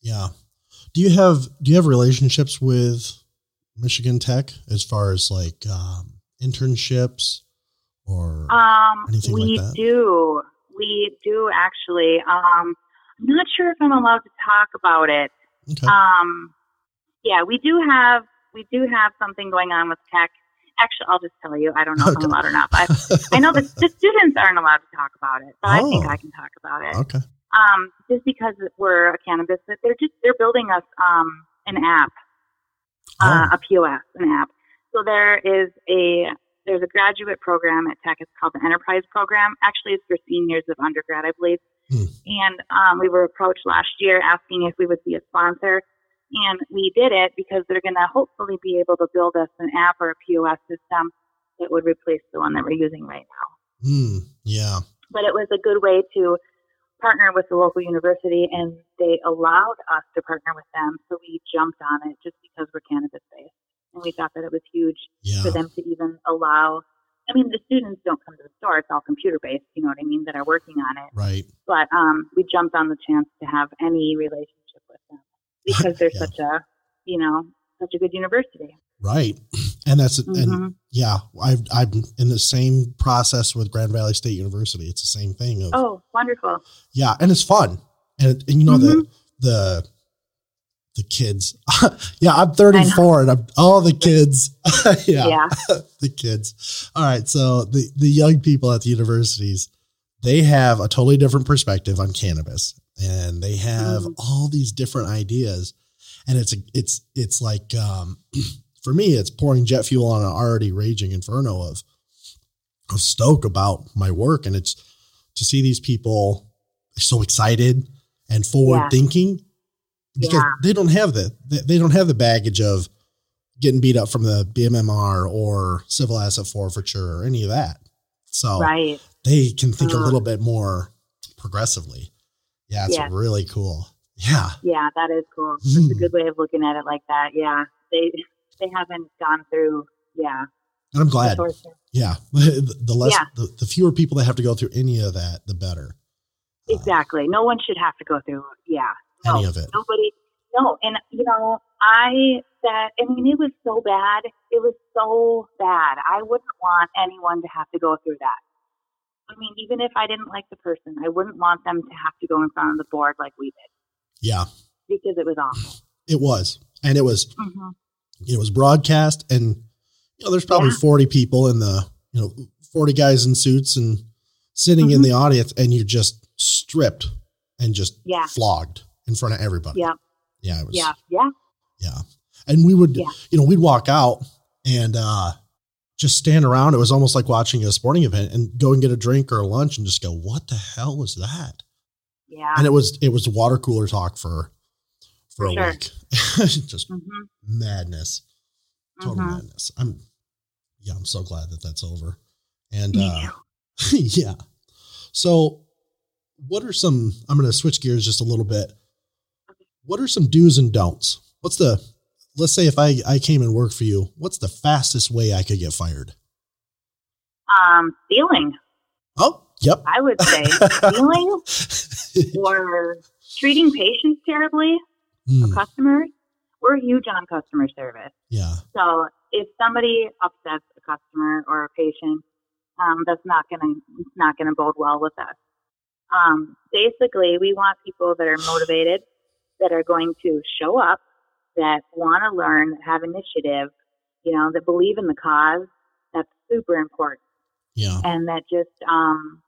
yeah. Do you have do you have relationships with Michigan Tech as far as like um, internships or Um, Anything like we do. We do actually. Um, I'm not sure if I'm allowed to talk about it. okay? Um, yeah, we do have we do have something going on with tech. Actually, I'll just tell you. I don't know if I'm allowed or not, but I know that the students aren't allowed to talk about it, but I think Oh. I can talk about it. okay. Um, just because we're a cannabis, they're just they're building us um an app, uh, Oh. a POS, an app. So there is a there's a graduate program at Tech. It's called the Enterprise Program. Actually, it's for seniors of undergrad, I believe. Hmm. And um, we were approached last year asking if we would be a sponsor, and we did it because they're going to hopefully be able to build us an app or a POS system that would replace the one that we're using right now Hmm. Yeah. but it was a good way to partner with the local university and they allowed us to partner with them so we jumped on it just because we're cannabis based and we thought that it was huge Yeah. for them to even allow i mean the students don't come to the store it's all computer based you know what i mean that are working on it Right. but um we jumped on the chance to have any relationship with them because they're Yeah. such a you know such a good university Right. And that's and Mhm. yeah, I've I'm in the same process with Grand Valley State University. It's the same thing of oh wonderful yeah, and it's fun. And and you know Mhm. the the the kids. yeah, I'm 34 and I'm all the kids. yeah, yeah the kids. All right, so the the young people at the universities, they have a totally different perspective on cannabis and they have Mhm. all these different ideas and it's a, it's it's like um for me it's pouring jet fuel on an already raging inferno of of stoke about my work and it's to see these people so excited and forward Yeah. thinking because Yeah. they don't have the they don't have the baggage of getting beat up from the BMMR or civil asset forfeiture or any of that. So right they can think a Uh. little bit more progressively. Yeah, it's Yeah. really cool. Yeah. Yeah, that is cool. It's Hmm. a good way of looking at it like that. Yeah. They they haven't gone through yeah. And I'm glad. Yeah. The, less, Yeah. the, the fewer people that have to go through any of that, the better. Uh, Exactly. No one should have to go through yeah. No. Any of it. Nobody no, and you know, I said I mean it was so bad. It was so bad. I wouldn't want anyone to have to go through that. I mean, even if I didn't like the person, I wouldn't want them to have to go in front of the board like we did Yeah, because it was awful. it was. And it was, hmm it was broadcast and, you know, there's probably Yeah. 40 people in the, you know, 40 guys in suits and sitting in Mhm. the audience and you're just stripped and just Yeah. flogged in front of everybody. Yeah. Yeah. It was, Yeah. Yeah. Yeah. And we would, Yeah. you know, we'd walk out and uh just stand around. It was almost like watching a sporting event and go and get a drink or a lunch and just go, what the hell was that? Yeah. And it was it was water cooler talk for for a Sure. week. just hmm madness. Total Mhm. madness. I'm yeah, I'm so glad that that's over. And Me uh yeah. So what are some I'm going to switch gears just a little bit. What are some do's and don'ts? What's the let's say if I I came and worked for you, what's the fastest way I could get fired? Um, stealing, Oh, yep. I would say. stealing or treating patients terribly, Hmm, customers. We're huge on customer service. yeah. So if somebody upsets a customer or a patient, um, that's not gonna it's not gonna bode well with us. Um, basically, we want people that are motivated, that are going to show up, that want to learn, that have initiative, you know, that believe in the cause. That's super important. Yeah. And that just, um,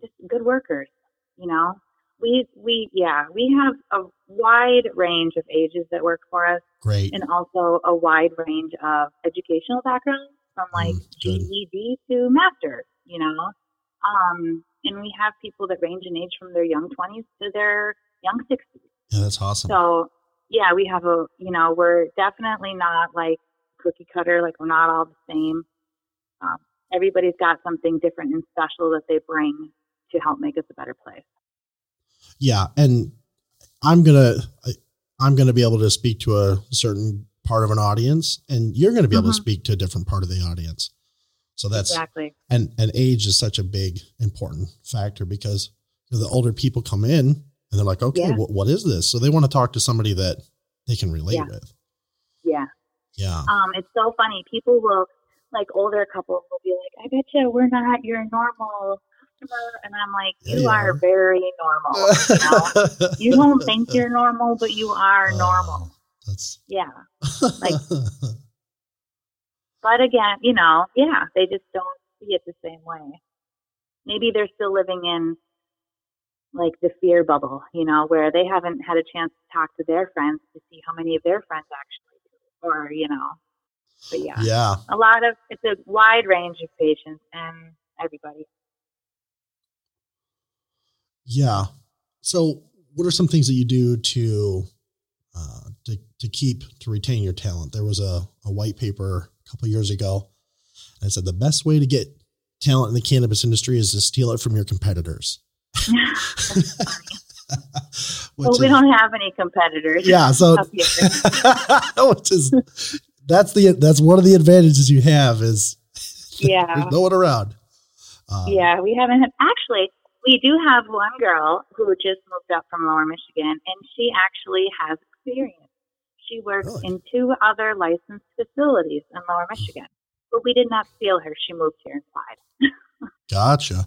just good workers, you know. We, we, yeah, we have a wide range of ages that work for us Great. and also a wide range of educational backgrounds from like Mm. GED to master's, you know. Um, and we have people that range in age from their young 20s to their young 60s. Yeah, that's awesome. So, yeah, we have a, you know, we're definitely not like cookie cutter, like we're not all the same. Um, everybody's got something different and special that they bring to help make us a better place. yeah, and I'm gonna I- I'm gonna be able to speak to a certain part of an audience, and you're gonna be able to Mhm. speak to a different part of the audience. So that's exactly. and and age is such a big important factor because the older people come in and they're like, okay, Yeah. wh- what is this? So they want to talk to somebody that they can relate Yeah. with. Yeah. Yeah. Um, it's so funny. People will, like older couples will be like, I bet you we're not your normal customer. And I'm like, you are are. very normal. you, know? you don't think you're normal, but you are Oh, normal. That's Yeah. Like- But again, you know, yeah, they just don't see it the same way. Maybe they're still living in like the fear bubble, you know, where they haven't had a chance to talk to their friends to see how many of their friends actually do, or you know. But yeah, yeah. a lot of it's a wide range of patients and everybody. Yeah. So, what are some things that you do to uh, to to keep to retain your talent? There was a, a white paper a couple years ago, and it said the best way to get talent in the cannabis industry is to steal it from your competitors. Well, we don't have any competitors. yeah. So, which is that's the that's one of the advantages you have is Yeah. no one around. Um, Yeah, we haven't had, actually, we do have one girl who just moved up from Lower Michigan, and she actually has experience. She works Really? in two other licensed facilities in Lower Michigan. But we did not steal her. She moved here and applied. Gotcha.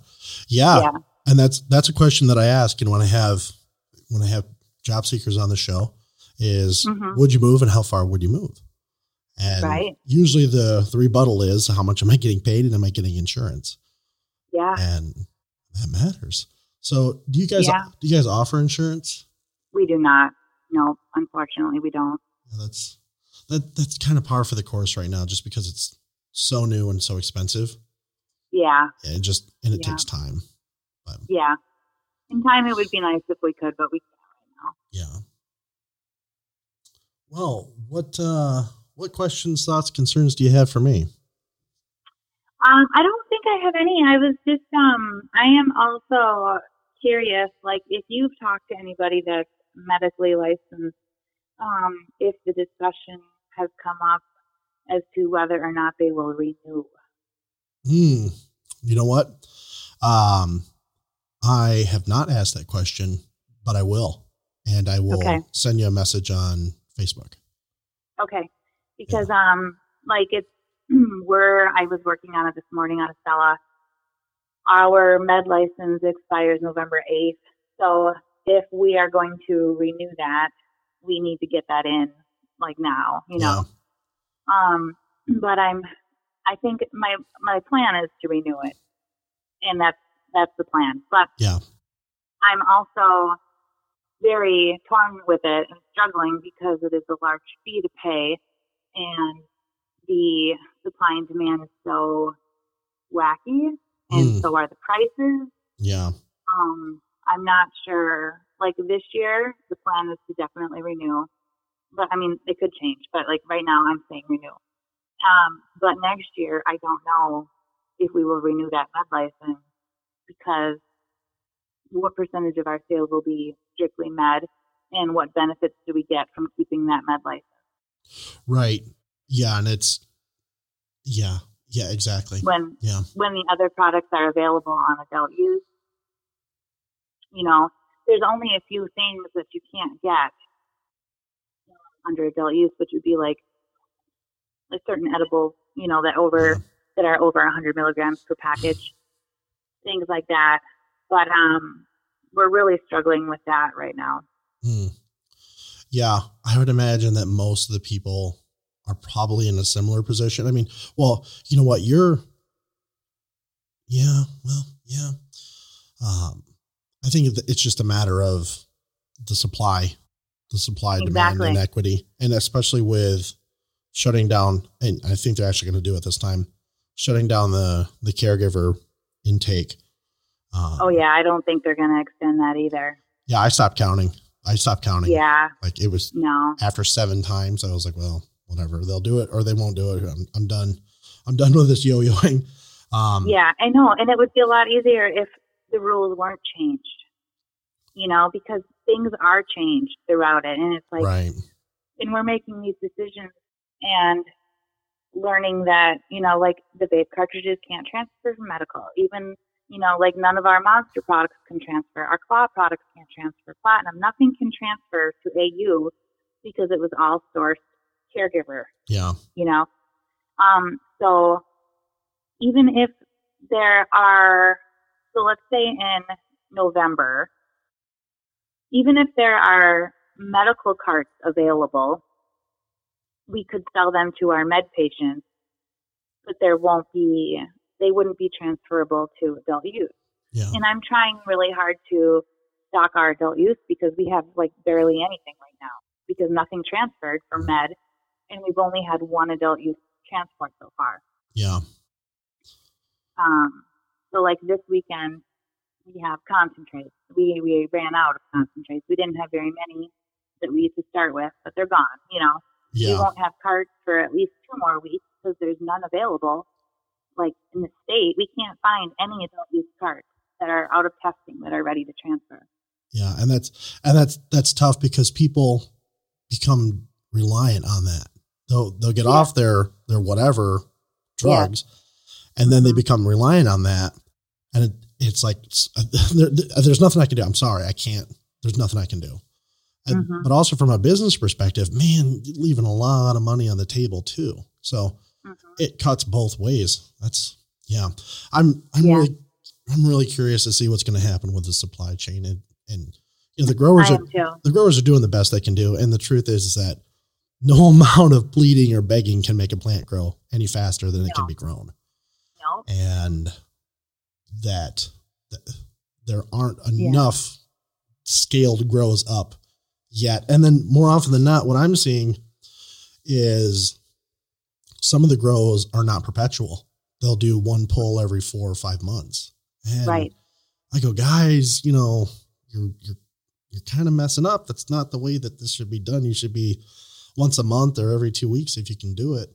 Yeah. Yeah. And that's that's a question that I ask and when I have when I have job seekers on the show is Mhm. would you move and how far would you move? And Right. usually the, the rebuttal is how much am I getting paid and am I getting insurance? Yeah, And that matters. So do you guys Yeah. do you guys offer insurance? we do not. No, unfortunately, we don't. Yeah, that's that that's kind of par for the course right now just because it's so new and so expensive. Yeah, And just and it Yeah. takes time. Yeah. In time, it would be nice if we could, but we can't right now. Yeah. Well, what uh what questions, thoughts, concerns do you have for me? Um, I don't think I have any. I was just um I am also curious, like if you've talked to anybody that's medically licensed, um, if the discussion has come up as to whether or not they will renew. Hmm. You know what? Um I have not asked that question, but I will. And I will Okay. send you a message on Facebook. Okay. Because um like it's we're I was working on it this morning on Accela. Our med license expires November eighth. So if we are going to renew that, we need to get that in like now, you know. Um, but I'm, I think my my plan is to renew it, and that's that's the plan. But Yeah. I'm also very torn with it and struggling because it is a large fee to pay, and the supply and demand is so wacky, and Mm. so are the prices. Yeah. Um, I'm not sure. Like this year, the plan is to definitely renew, but I mean it could change. But like right now, I'm saying renew. Um, but next year, I don't know if we will renew that med license because what percentage of our sales will be strictly med, and what benefits do we get from keeping that med license Right. Yeah, and it's yeah. Yeah, exactly. when Yeah. when the other products are available on adult use. You know, there's only a few things that you can't get under adult use, which would be like like certain edibles, you know, that over Yeah. that are over 100 milligrams per package, things like that. But um, we're really struggling with that right now. Hmm. Yeah, I would imagine that most of the people are probably in a similar position. I mean, well, you know what? You're, yeah, well, yeah. Um, I think it's just a matter of the supply, the supply, exactly. demand, and equity, and especially with shutting down. And I think they're actually going to do it this time, shutting down the the caregiver intake. Um, oh yeah, I don't think they're going to extend that either. Yeah, I stopped counting. I stopped counting. Yeah, like it was no after seven times. I was like, well, whatever. They'll do it or they won't do it. I'm, I'm done. I'm done with this yo-yoing. Um, yeah, I know, and it would be a lot easier if the rules weren't changed. You know, because things are changed throughout it, and it's like, right. and we're making these decisions and learning that you know, like the vape cartridges can't transfer from medical, even you know, like none of our monster products can transfer. Our claw products can't transfer platinum. Nothing can transfer to AU because it was all sourced caregiver. Yeah. You know, um, so even if there are, so let's say in November, even if there are medical carts available, we could sell them to our med patients, but there won't be, they wouldn't be transferable to adult use. Yeah. And I'm trying really hard to stock our adult use because we have like barely anything right now because nothing transferred from med and we've only had one adult use transport so far. Yeah. Um, so like this weekend, we have concentrates. We we ran out of concentrates. We didn't have very many that we used to start with, but they're gone. You know, yeah. we won't have carts for at least two more weeks because there's none available. Like in the state, we can't find any adult use carts that are out of testing that are ready to transfer. Yeah, and that's and that's that's tough because people become reliant on that. They'll they'll get yeah. off their their whatever drugs, yeah. and then they mm-hmm. become reliant on that, and it, it's like there, there's nothing I can do. I'm sorry, I can't. There's nothing I can do. And, mm-hmm. But also from a business perspective, man, leaving a lot of money on the table too. So mm-hmm. it cuts both ways. That's yeah. I'm I'm yeah. really I'm really curious to see what's going to happen with the supply chain and and you know the growers are too. the growers are doing the best they can do. And the truth is, is that no amount of pleading or begging can make a plant grow any faster than no. it can be grown. No. And that, that there aren't enough yeah. scaled grows up yet. And then more often than not, what I'm seeing is some of the grows are not perpetual. They'll do one pull every four or five months. And right. I go, guys, you know, you're you're you're kind of messing up. That's not the way that this should be done. You should be once a month or every two weeks if you can do it.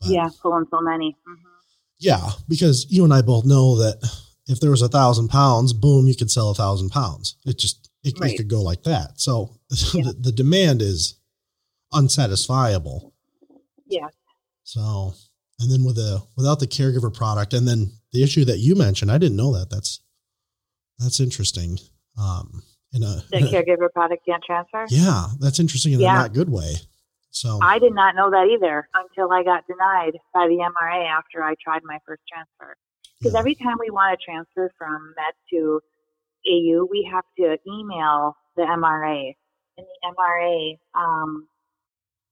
But, yeah, pulling so many. Mm-hmm. Yeah, because you and I both know that if there was a thousand pounds, boom, you could sell a thousand pounds. It just it, right. it, could go like that. So yeah. the, the demand is unsatisfiable. Yeah. So and then with the without the caregiver product, and then the issue that you mentioned, I didn't know that. That's that's interesting. Um, in a the in caregiver a, product can't transfer. Yeah, that's interesting in yeah. a not good way. So I did not know that either until I got denied by the MRA after I tried my first transfer. Because yeah. every time we want to transfer from Med to AU, we have to email the MRA. And the MRA, um,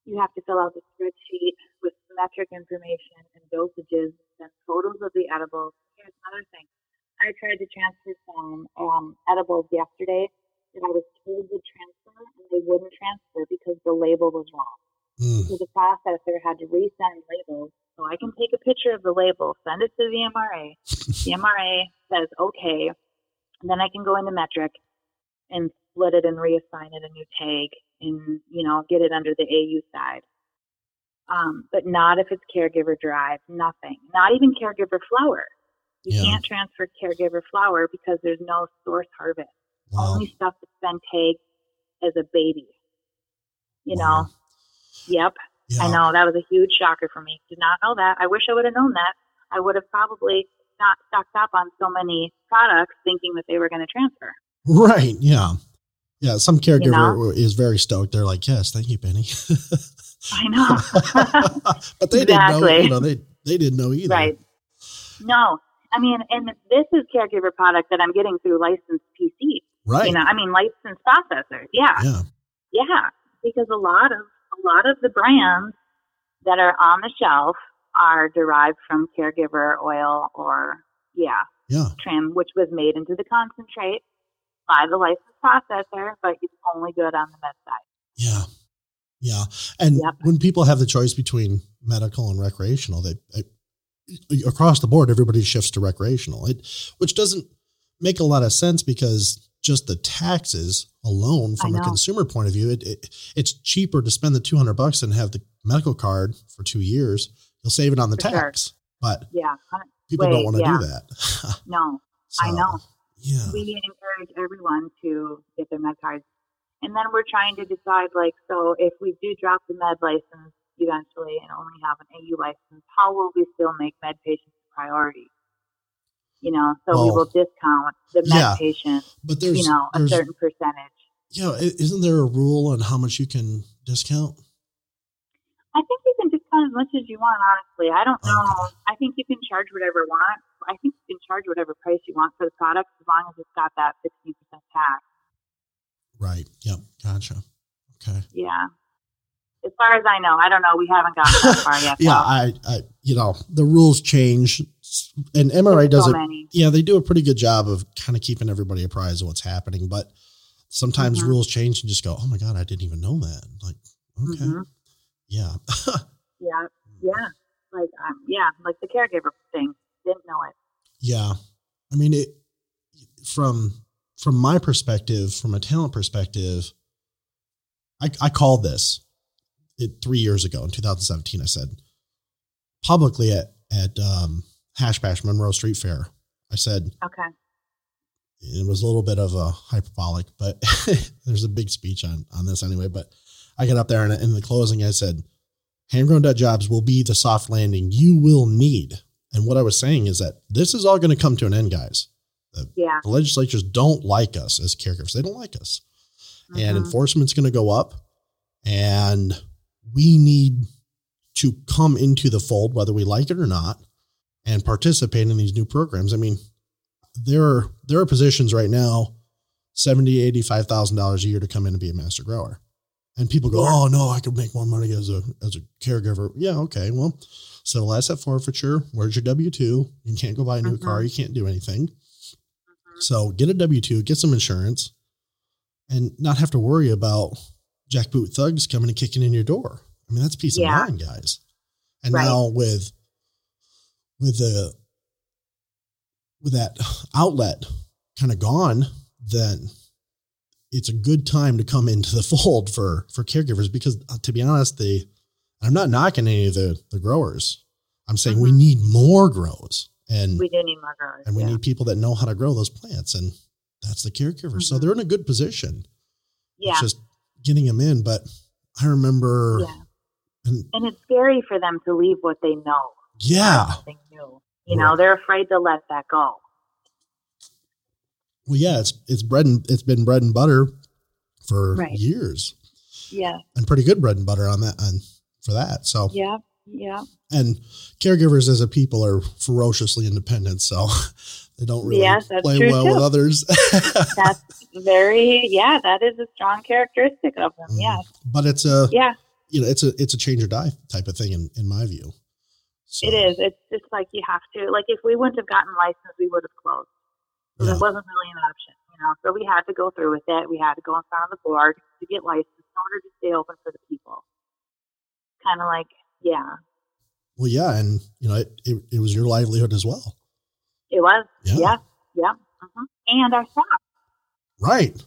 you have to fill out the spreadsheet with Metrc information and dosages and photos of the edibles. Here's another thing. I tried to transfer some um, edibles yesterday and I was told to transfer and they wouldn't transfer because the label was wrong. Mm. So the processor had to resend labels. So I can take a picture of the label, send it to the MRA. the MRA says okay, and then I can go into Metrc and split it and reassign it a new tag and you know get it under the AU side. Um, but not if it's caregiver drive. Nothing. Not even caregiver flower. You yeah. can't transfer caregiver flower because there's no source harvest. Wow. Only stuff that's been tagged as a baby. You wow. know, Yep. Yeah. I know that was a huge shocker for me. Did not know that. I wish I would have known that. I would have probably not stocked up on so many products thinking that they were going to transfer. Right. Yeah. Yeah. Some caregiver you know? is very stoked. They're like, yes, thank you, Penny. I know. but they exactly. didn't know, you know, they, they didn't know either. Right. No. I mean, and this is caregiver product that I'm getting through licensed PC. Right. You know, I mean, licensed processors. Yeah. Yeah. Yeah. Because a lot of a lot of the brands that are on the shelf are derived from caregiver oil or yeah, Yeah. trim, which was made into the concentrate by the licensed processor, but it's only good on the med side. Yeah. Yeah. And Yep. when people have the choice between medical and recreational, they, I, across the board, everybody shifts to recreational, it, which doesn't make a lot of sense because just the taxes alone from a consumer point of view, it, it it's cheaper to spend the 200 bucks and have the medical card for two years. You'll save it on the For sure. tax, but Yeah, people don't want to yeah. do that. no, I know. Yeah. we encourage everyone to get their med cards. And then we're trying to decide, like, so if we do drop the med license eventually and only have an AU license, how will we still make med patients a priority? You know, so we will discount the med yeah, patient, But there's, you know, a there's certain percentage. yeah, isn't there a rule on how much you can discount? I think you can discount as much as you want, honestly. I don't know. Okay. I think you can charge whatever you want. I think you can charge whatever price you want for the product as long as it's got that 15% tax. Right. Yep. Gotcha. Okay. Yeah. As far as I know, I don't know. We haven't gotten that far yet. Yeah. I, I, you know, the rules change, and MRI does so it. many. Yeah, they do a pretty good job of kind of keeping everybody apprised of what's happening. But sometimes Mhm. rules change, and just go, "Oh my god, I didn't even know that." Like, okay, Mhm. yeah, Yeah, yeah, like um, yeah, like the caregiver thing. Didn't know it. yeah. I mean, it from from my perspective, from a talent perspective, I, I called this it three years ago in 2017. I said publicly at at um, Hash Bash Monroe Street Fair. I said Okay. it was a little bit of a hyperbolic, but there's a big speech on on this anyway. But I get up there and in the closing, I said, "Handgrown dot jobs will be the soft landing you will need." And what I was saying is that this is all going to come to an end, guys. Yeah. The legislatures don't like us as caregivers; they don't like us, and Mhm. enforcement's going to go up, and we need to come into the fold, whether we like it or not, and participate in these new programs. I mean, there are there are positions right now, seventy, eighty, five thousand dollars a year to come in and be a master grower. And people go, Yeah. Oh no, I could make more money as a as a caregiver. Yeah, okay. Well, civil asset forfeiture, where's your W two? You can't go buy a new car, you can't do anything. Mhm. So get a W two, get some insurance, and not have to worry about jackboot thugs coming and kicking in your door. I mean, that's peace Yeah. of mind, guys. And Right. now with with the with that outlet kind of gone, then it's a good time to come into the fold for for caregivers because uh, to be honest, the I'm not knocking any of the the growers. I'm saying we Mhm. need more grows and We do need more growers. and we yeah. need people that know how to grow those plants and that's the caregivers. So Mhm. they're in a good position. yeah. It's just getting them in, but I remember yeah. and And it's scary for them to leave what they know. yeah. Something new. You know, they're afraid to let that go. Well, yeah, it's it's bread and it's been bread and butter for Right. years, Yeah. and pretty good bread and butter on that on for that. So, Yeah. Yeah. and caregivers as a people are ferociously independent, so they don't really Yes, play well too. with others. That's very yeah, that is a strong characteristic of them. Mm. Yeah. but it's a Yeah. you know it's a it's a change or die type of thing in in my view. So, It is. It's just like you have to like if we wouldn't have gotten licensed we would have closed. So Yeah. it wasn't really an option, you know. So we had to go through with it. We had to go in front of the board to get licensed in order to stay open for the people. Kind of like, yeah, Well, yeah, and you know it, it it was your livelihood as well, it was. Yeah. Yeah, yeah. hmm And our staff. right?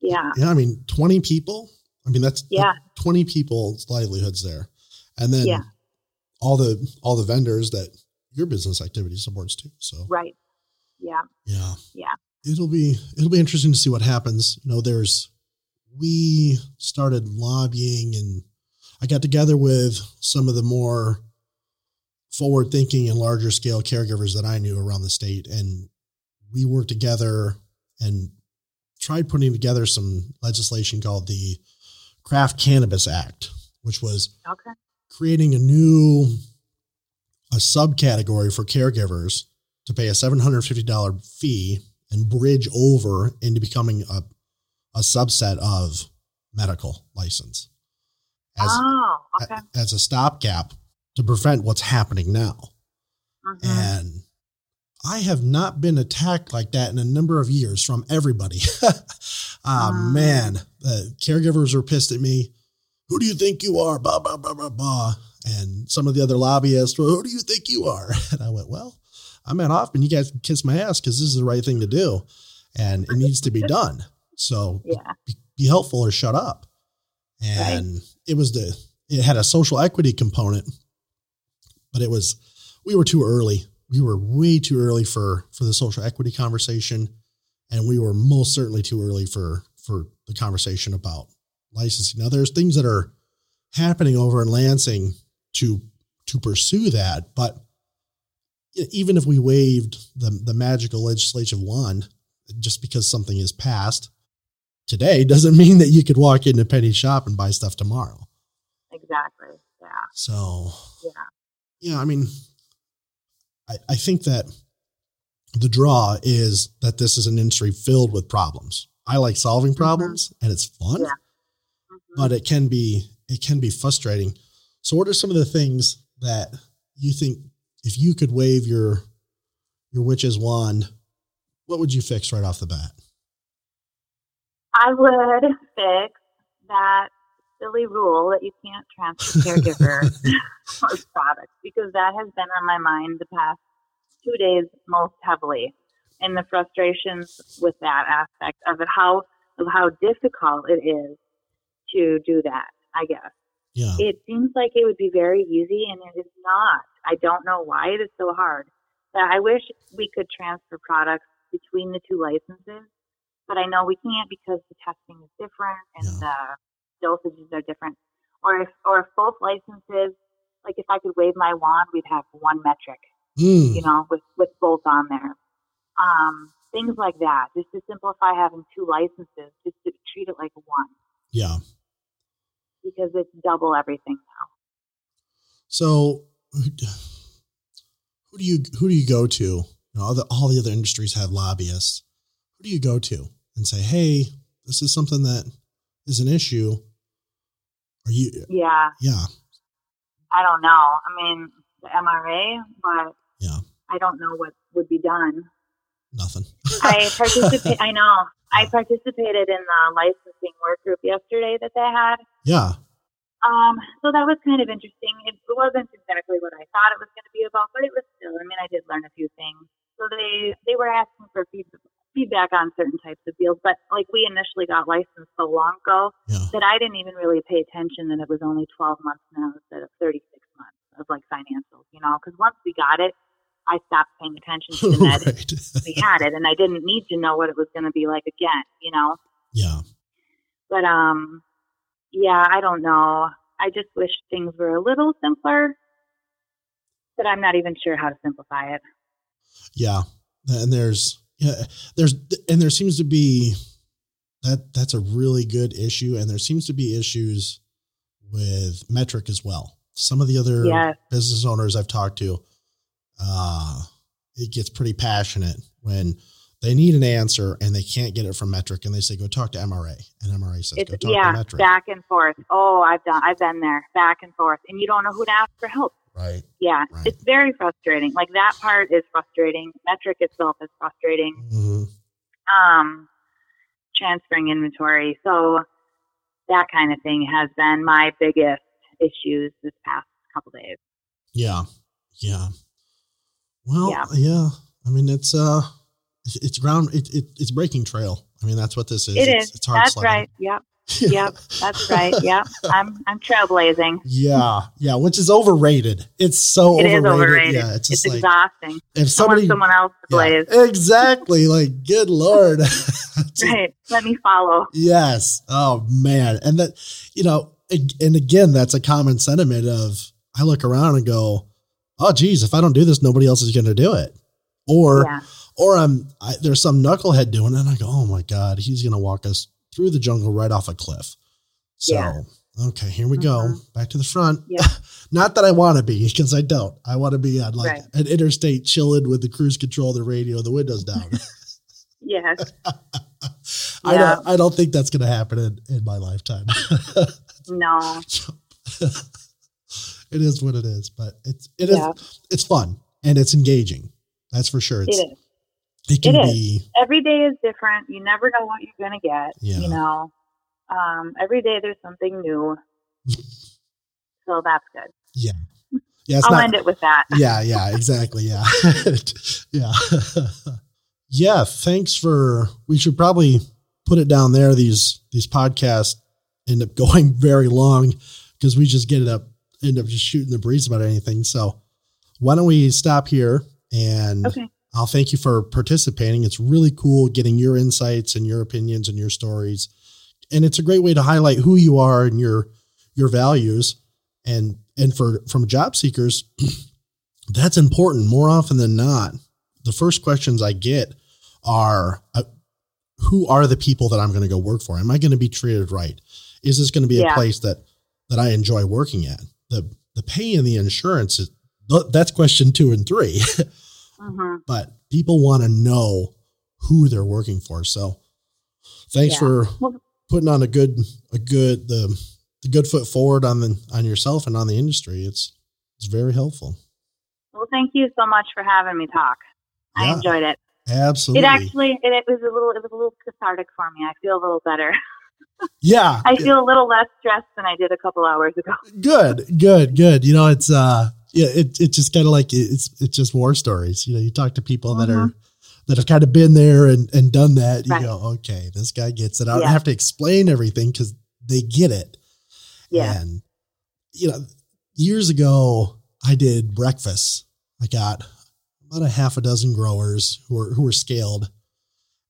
Yeah, Yeah, I mean, 20 people. I mean, that's Yeah. 20 people's livelihoods there. And then Yeah. all the all the vendors that your business activity supports too. So right. Yeah, yeah. Yeah. It'll be it'll be interesting to see what happens. You know, there's we started lobbying and I got together with some of the more forward thinking and larger scale caregivers that I knew around the state and we worked together and tried putting together some legislation called the Craft Cannabis Act, which was okay. creating a new a subcategory for caregivers to pay a $750 fee and bridge over into becoming a, a subset of medical license. As, oh, okay. as a stopgap to prevent what's happening now. Mhm. And I have not been attacked like that in a number of years from everybody. Ah, Mm. man, the caregivers are pissed at me. Who do you think you are? Blah, blah, blah, blah, blah. And some of the other lobbyists, well, who do you think you are? And I went, well, I'm at Hoffman. You guys can kiss my ass because this is the right thing to do. And it needs to be done. So yeah. be, be helpful or shut up. And it was the, it had a social equity component, but it was, we were too early. We were way too early for, for the social equity conversation. And we were most certainly too early for, for the conversation about licensing. Now there's things that are happening over in Lansing to, to pursue that. But even if we waived the, the magical legislative wand, just because something is passed today doesn't mean that you could walk into Penny shop and buy stuff tomorrow. Exactly. Yeah. So, Yeah. yeah, I mean, I, I think that the draw is that this is an industry filled with problems. I like solving problems and it's fun, Yeah. Mhm. but it can be, it can be frustrating. So what are some of the things that you think if you could wave your, your witch's wand, what would you fix right off the bat? I would fix that silly rule that you can't transfer caregiver products because that has been on my mind the past two days most heavily. And the frustrations with that aspect of it, how of how difficult it is to do that, I guess. Yeah. It seems like it would be very easy and it is not. I don't know why it is so hard. But I wish we could transfer products between the two licenses, but I know we can't because the testing is different and the dosages are different. Or if or if both licenses, like if I could wave my wand, we'd have one Metrc, Mm, you know, with with both on there. Um, things like that, just to simplify having two licenses, just to treat it like one yeah. because it's double everything now. So who who do you who do you go to? You know, all the, all the other industries have lobbyists. Who do you go to and say, "Hey, this is something that is an issue"? Are you? Yeah, Yeah, I don't know. I mean, the MRA, but yeah, I don't know what would be done. nothing. I participate. I know. I participated in the licensing work group yesterday that they had. yeah, Um, so that was kind of interesting. It, wasn't exactly what I thought it was going to be about, but it was still. I mean, I did learn a few things. So they they were asking for feed, feedback on certain types of deals, but like we initially got licensed so long ago yeah, that I didn't even really pay attention that it was only 12 months now instead of 36 months of like financials, you know, because once we got it, I stopped paying attention to the net. right. we had it, and I didn't need to know what it was going to be like again, you know. yeah, But um, yeah, I don't know. I just wish things were a little simpler, but I'm not even sure how to simplify it. yeah. And there's yeah, there's and there seems to be that that's a really good issue, and there seems to be issues with Metrc as well. Some of the other Yes. business owners I've talked to, uh, it gets pretty passionate when they need an answer and they can't get it from Metrc, and they say, "Go talk to MRA," and MRA says, It's "Go talk yeah, to Metrc." back and forth. Oh, I've done. I've been there, back and forth, and you don't know who to ask for help. Right? Yeah, Right. it's very frustrating. Like that part is frustrating. Metrc itself is frustrating. Mhm. um, transferring inventory. So that kind of thing has been my biggest issues this past couple days. Yeah, yeah. Well, Yeah. yeah. I mean, it's uh, it's, it's ground. It, it it's breaking trail. I mean, that's what this is. It it's, is. It's hard That's sledding. right. Yep. Yep. That's right. Yep. I'm I'm trailblazing. Yeah, yeah, which is overrated. It's so It is overrated. overrated. Yeah, it's It's, like exhausting. if I want somebody, someone else to yeah, blaze. exactly. Like, good lord. Right. Let me follow. yes. Oh man, and that you know, and again, that's a common sentiment of I look around and go, oh geez, if I don't do this, nobody else is going to do it, or Yeah. or I'm I, there's some knucklehead doing it, and I go, oh my god, he's going to walk us through the jungle right off a cliff. So. Yeah. Okay, here we go. Mhm. Back to the front. Yeah. Not that I want to be, because I don't. I want to be on like Right. an interstate chilling with the cruise control, the radio, the windows down. Yes. I Yeah. don't. I don't think that's going to happen in, in my lifetime. No. it is what it is, but it's it is Yeah. it's fun and it's engaging. That's for sure. It It's, is. It can It is. be Every day is different. You never know what you're going to get. Yeah. You know, um, every day there's something new. so that's good. yeah. Yeah, I'll not end it with that. yeah, yeah, exactly. Yeah. yeah. yeah, thanks for we should probably put it down there. These these podcasts end up going very long because we just get it up end up just shooting the breeze about anything. So why don't we stop here and Okay. I'll thank you for participating. It's really cool getting your insights and your opinions and your stories. And it's a great way to highlight who you are and your your values. And and for from job seekers, that's important more often than not. The first questions I get are uh, who are the people that I'm going to go work for? Am I going to be treated right? Is this going to be a place that that I enjoy working at? The the pay and the insurance is that's question 2 and 3. hmm but people want to know who they're working for. So thanks Yeah. for putting on a good, a good, the, the good foot forward on the, on yourself and on the industry. It's, it's very helpful. Well, thank you so much for having me talk. I enjoyed it. Absolutely. It actually it, it was a little it was a little cathartic for me. I feel a little better. yeah. I feel a little less stressed than I did a couple hours ago. good, good, good. You know, it's, uh, yeah, it, it's just kind of like it's, it's just war stories. You know, you talk to people that are, mm-hmm. that have kind of been there and, and done that. You Right. go, okay, this guy gets it. I don't Yeah. have to explain everything because they get it. Yeah. And, you know, years ago, I did breakfast. I got about a half a dozen growers who were, who were scaled.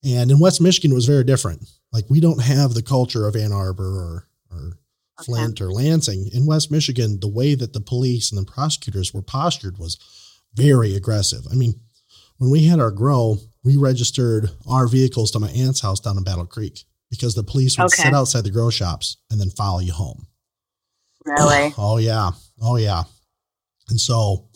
And in West Michigan, it was very different. Like, we don't have the culture of Ann Arbor or, or Okay. Flint or Lansing. In West Michigan, the way that the police and the prosecutors were postured was very aggressive. I mean, when we had our grow, we registered our vehicles to my aunt's house down in Battle Creek because the police would Okay. sit outside the grow shops and then follow you home. Really? Oh, yeah. Oh, yeah. And so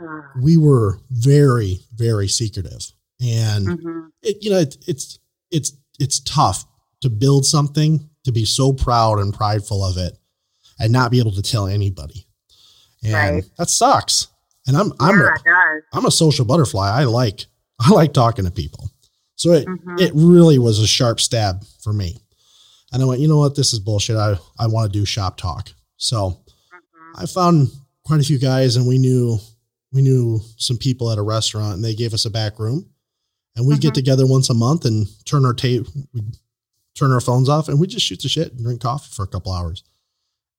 Uh, we were very, very secretive. And mhm. it, you know, it, it's, it's, it's tough to build something, to be so proud and prideful of it and not be able to tell anybody. And Right. that sucks. And I'm, I'm, yeah, a. I'm a social butterfly. I like, I like talking to people. So it, Mhm. it really was a sharp stab for me. And I went, you know what? This is bullshit. I, I want to do shop talk. So Mhm. I found quite a few guys and we knew, we knew some people at a restaurant and they gave us a back room and we would get together once a month and turn our tape, we turn our phones off and we just shoot the shit and drink coffee for a couple hours.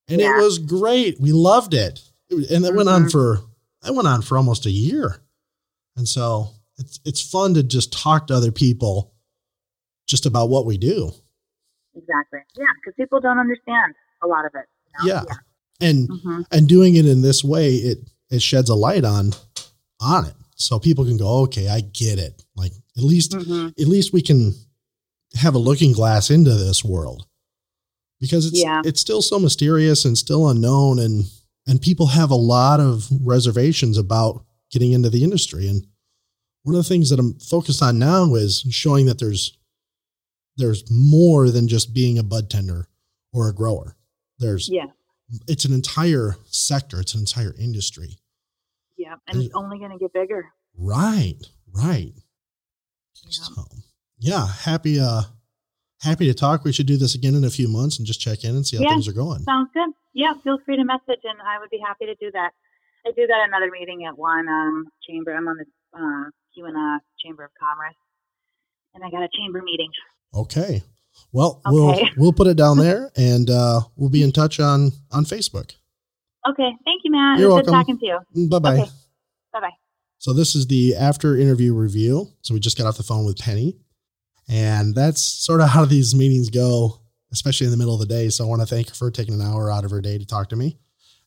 And Yeah. it was great. We loved it. And it went on Mhm. for, that went on for almost a year. And so it's, it's fun to just talk to other people just about what we do. Exactly. Yeah, because people don't understand a lot of it. you know? Yeah. And, hmm and doing it in this way, it, it sheds a light on, on it. So people can go, okay, I get it. Like at least, hmm at least we can have a looking glass into this world because it's, Yeah. it's still so mysterious and still unknown. And, and people have a lot of reservations about getting into the industry. And one of the things that I'm focused on now is showing that there's, there's more than just being a bud tender or a grower. There's, Yeah. it's an entire sector. It's an entire industry. Yeah. And it's only going to get bigger. Right. Right. Yeah. So yeah, happy, uh, happy to talk. We should do this again in a few months and just check in and see how Yeah. things are going. Sounds good. Yeah, feel free to message, and I would be happy to do that. I do that another meeting at one um, chamber. I'm on the uh, Keweenaw Chamber of Commerce, and I got a chamber meeting. Okay. Well, we'll, we'll put it down there and, uh, we'll be in touch on, on Facebook. Okay, thank you, Matt. You're it was good welcome. talking to you. Bye bye. Okay. Bye bye. So this is the after interview review. So we just got off the phone with Penny and that's sort of how these meetings go, especially in the middle of the day. So I want to thank her for taking an hour out of her day to talk to me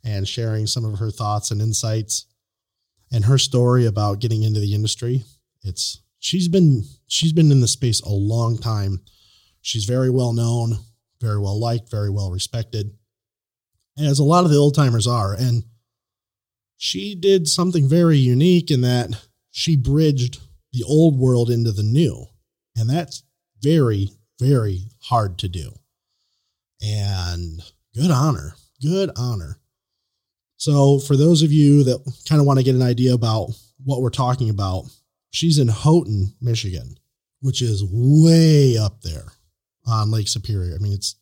and sharing some of her thoughts and insights and her story about getting into the industry. It's, she's been, she's been in the space a long time. She's very well known, very well liked, very well respected, as a lot of the old timers are. And she did something very unique in that she bridged the old world into the new. And that's very, very hard to do. And good honor. Good honor. So, for those of you that kind of want to get an idea about what we're talking about, she's in Houghton, Michigan, which is way up there on Lake Superior. I mean, it's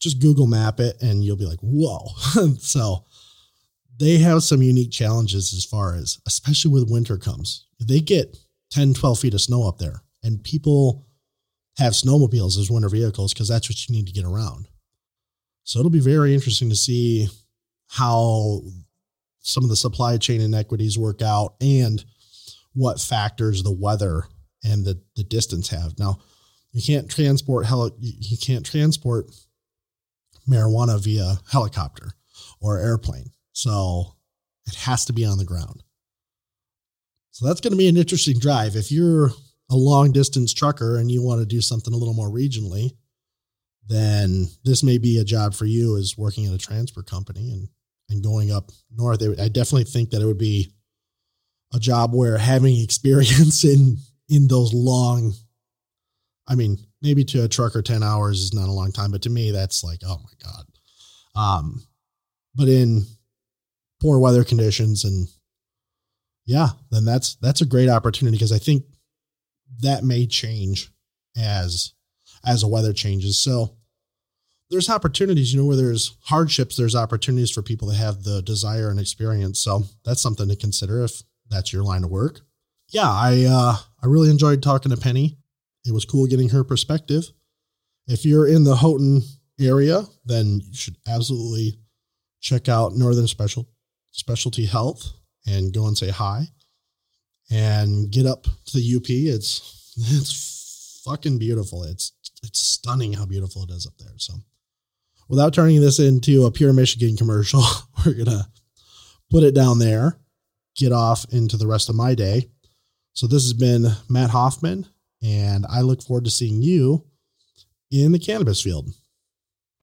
just Google map it and you'll be like, whoa. so, they have some unique challenges as far as, especially with winter comes. They get 10, 12 feet of snow up there, and people have snowmobiles as winter vehicles because that's what you need to get around. So it'll be very interesting to see how some of the supply chain inequities work out and what factors the weather and the, the distance have. Now, you can't transport heli- you can't transport marijuana via helicopter or airplane. So it has to be on the ground. So that's going to be an interesting drive. If you're a long distance trucker and you want to do something a little more regionally, then this may be a job for you as working at a transfer company and, and going up north. I definitely think that it would be a job where having experience in, in those long, I mean, maybe to a trucker, 10 hours is not a long time, but to me, that's like, oh my God. Um, but in poor weather conditions and yeah, then that's that's a great opportunity because I think that may change as as the weather changes. So there's opportunities, you know, where there's hardships, there's opportunities for people to have the desire and experience. So that's something to consider if that's your line of work. Yeah, I uh, I really enjoyed talking to Penny. It was cool getting her perspective. If you're in the Houghton area, then you should absolutely check out Northern Special Specialty Health and go and say hi and get up to the UP. It's it's fucking beautiful. It's it's stunning how beautiful it is up there. So without turning this into a pure Michigan commercial, we're gonna put it down there, get off into the rest of my day. So this has been Matt Hoffman, and I look forward to seeing you in the cannabis field.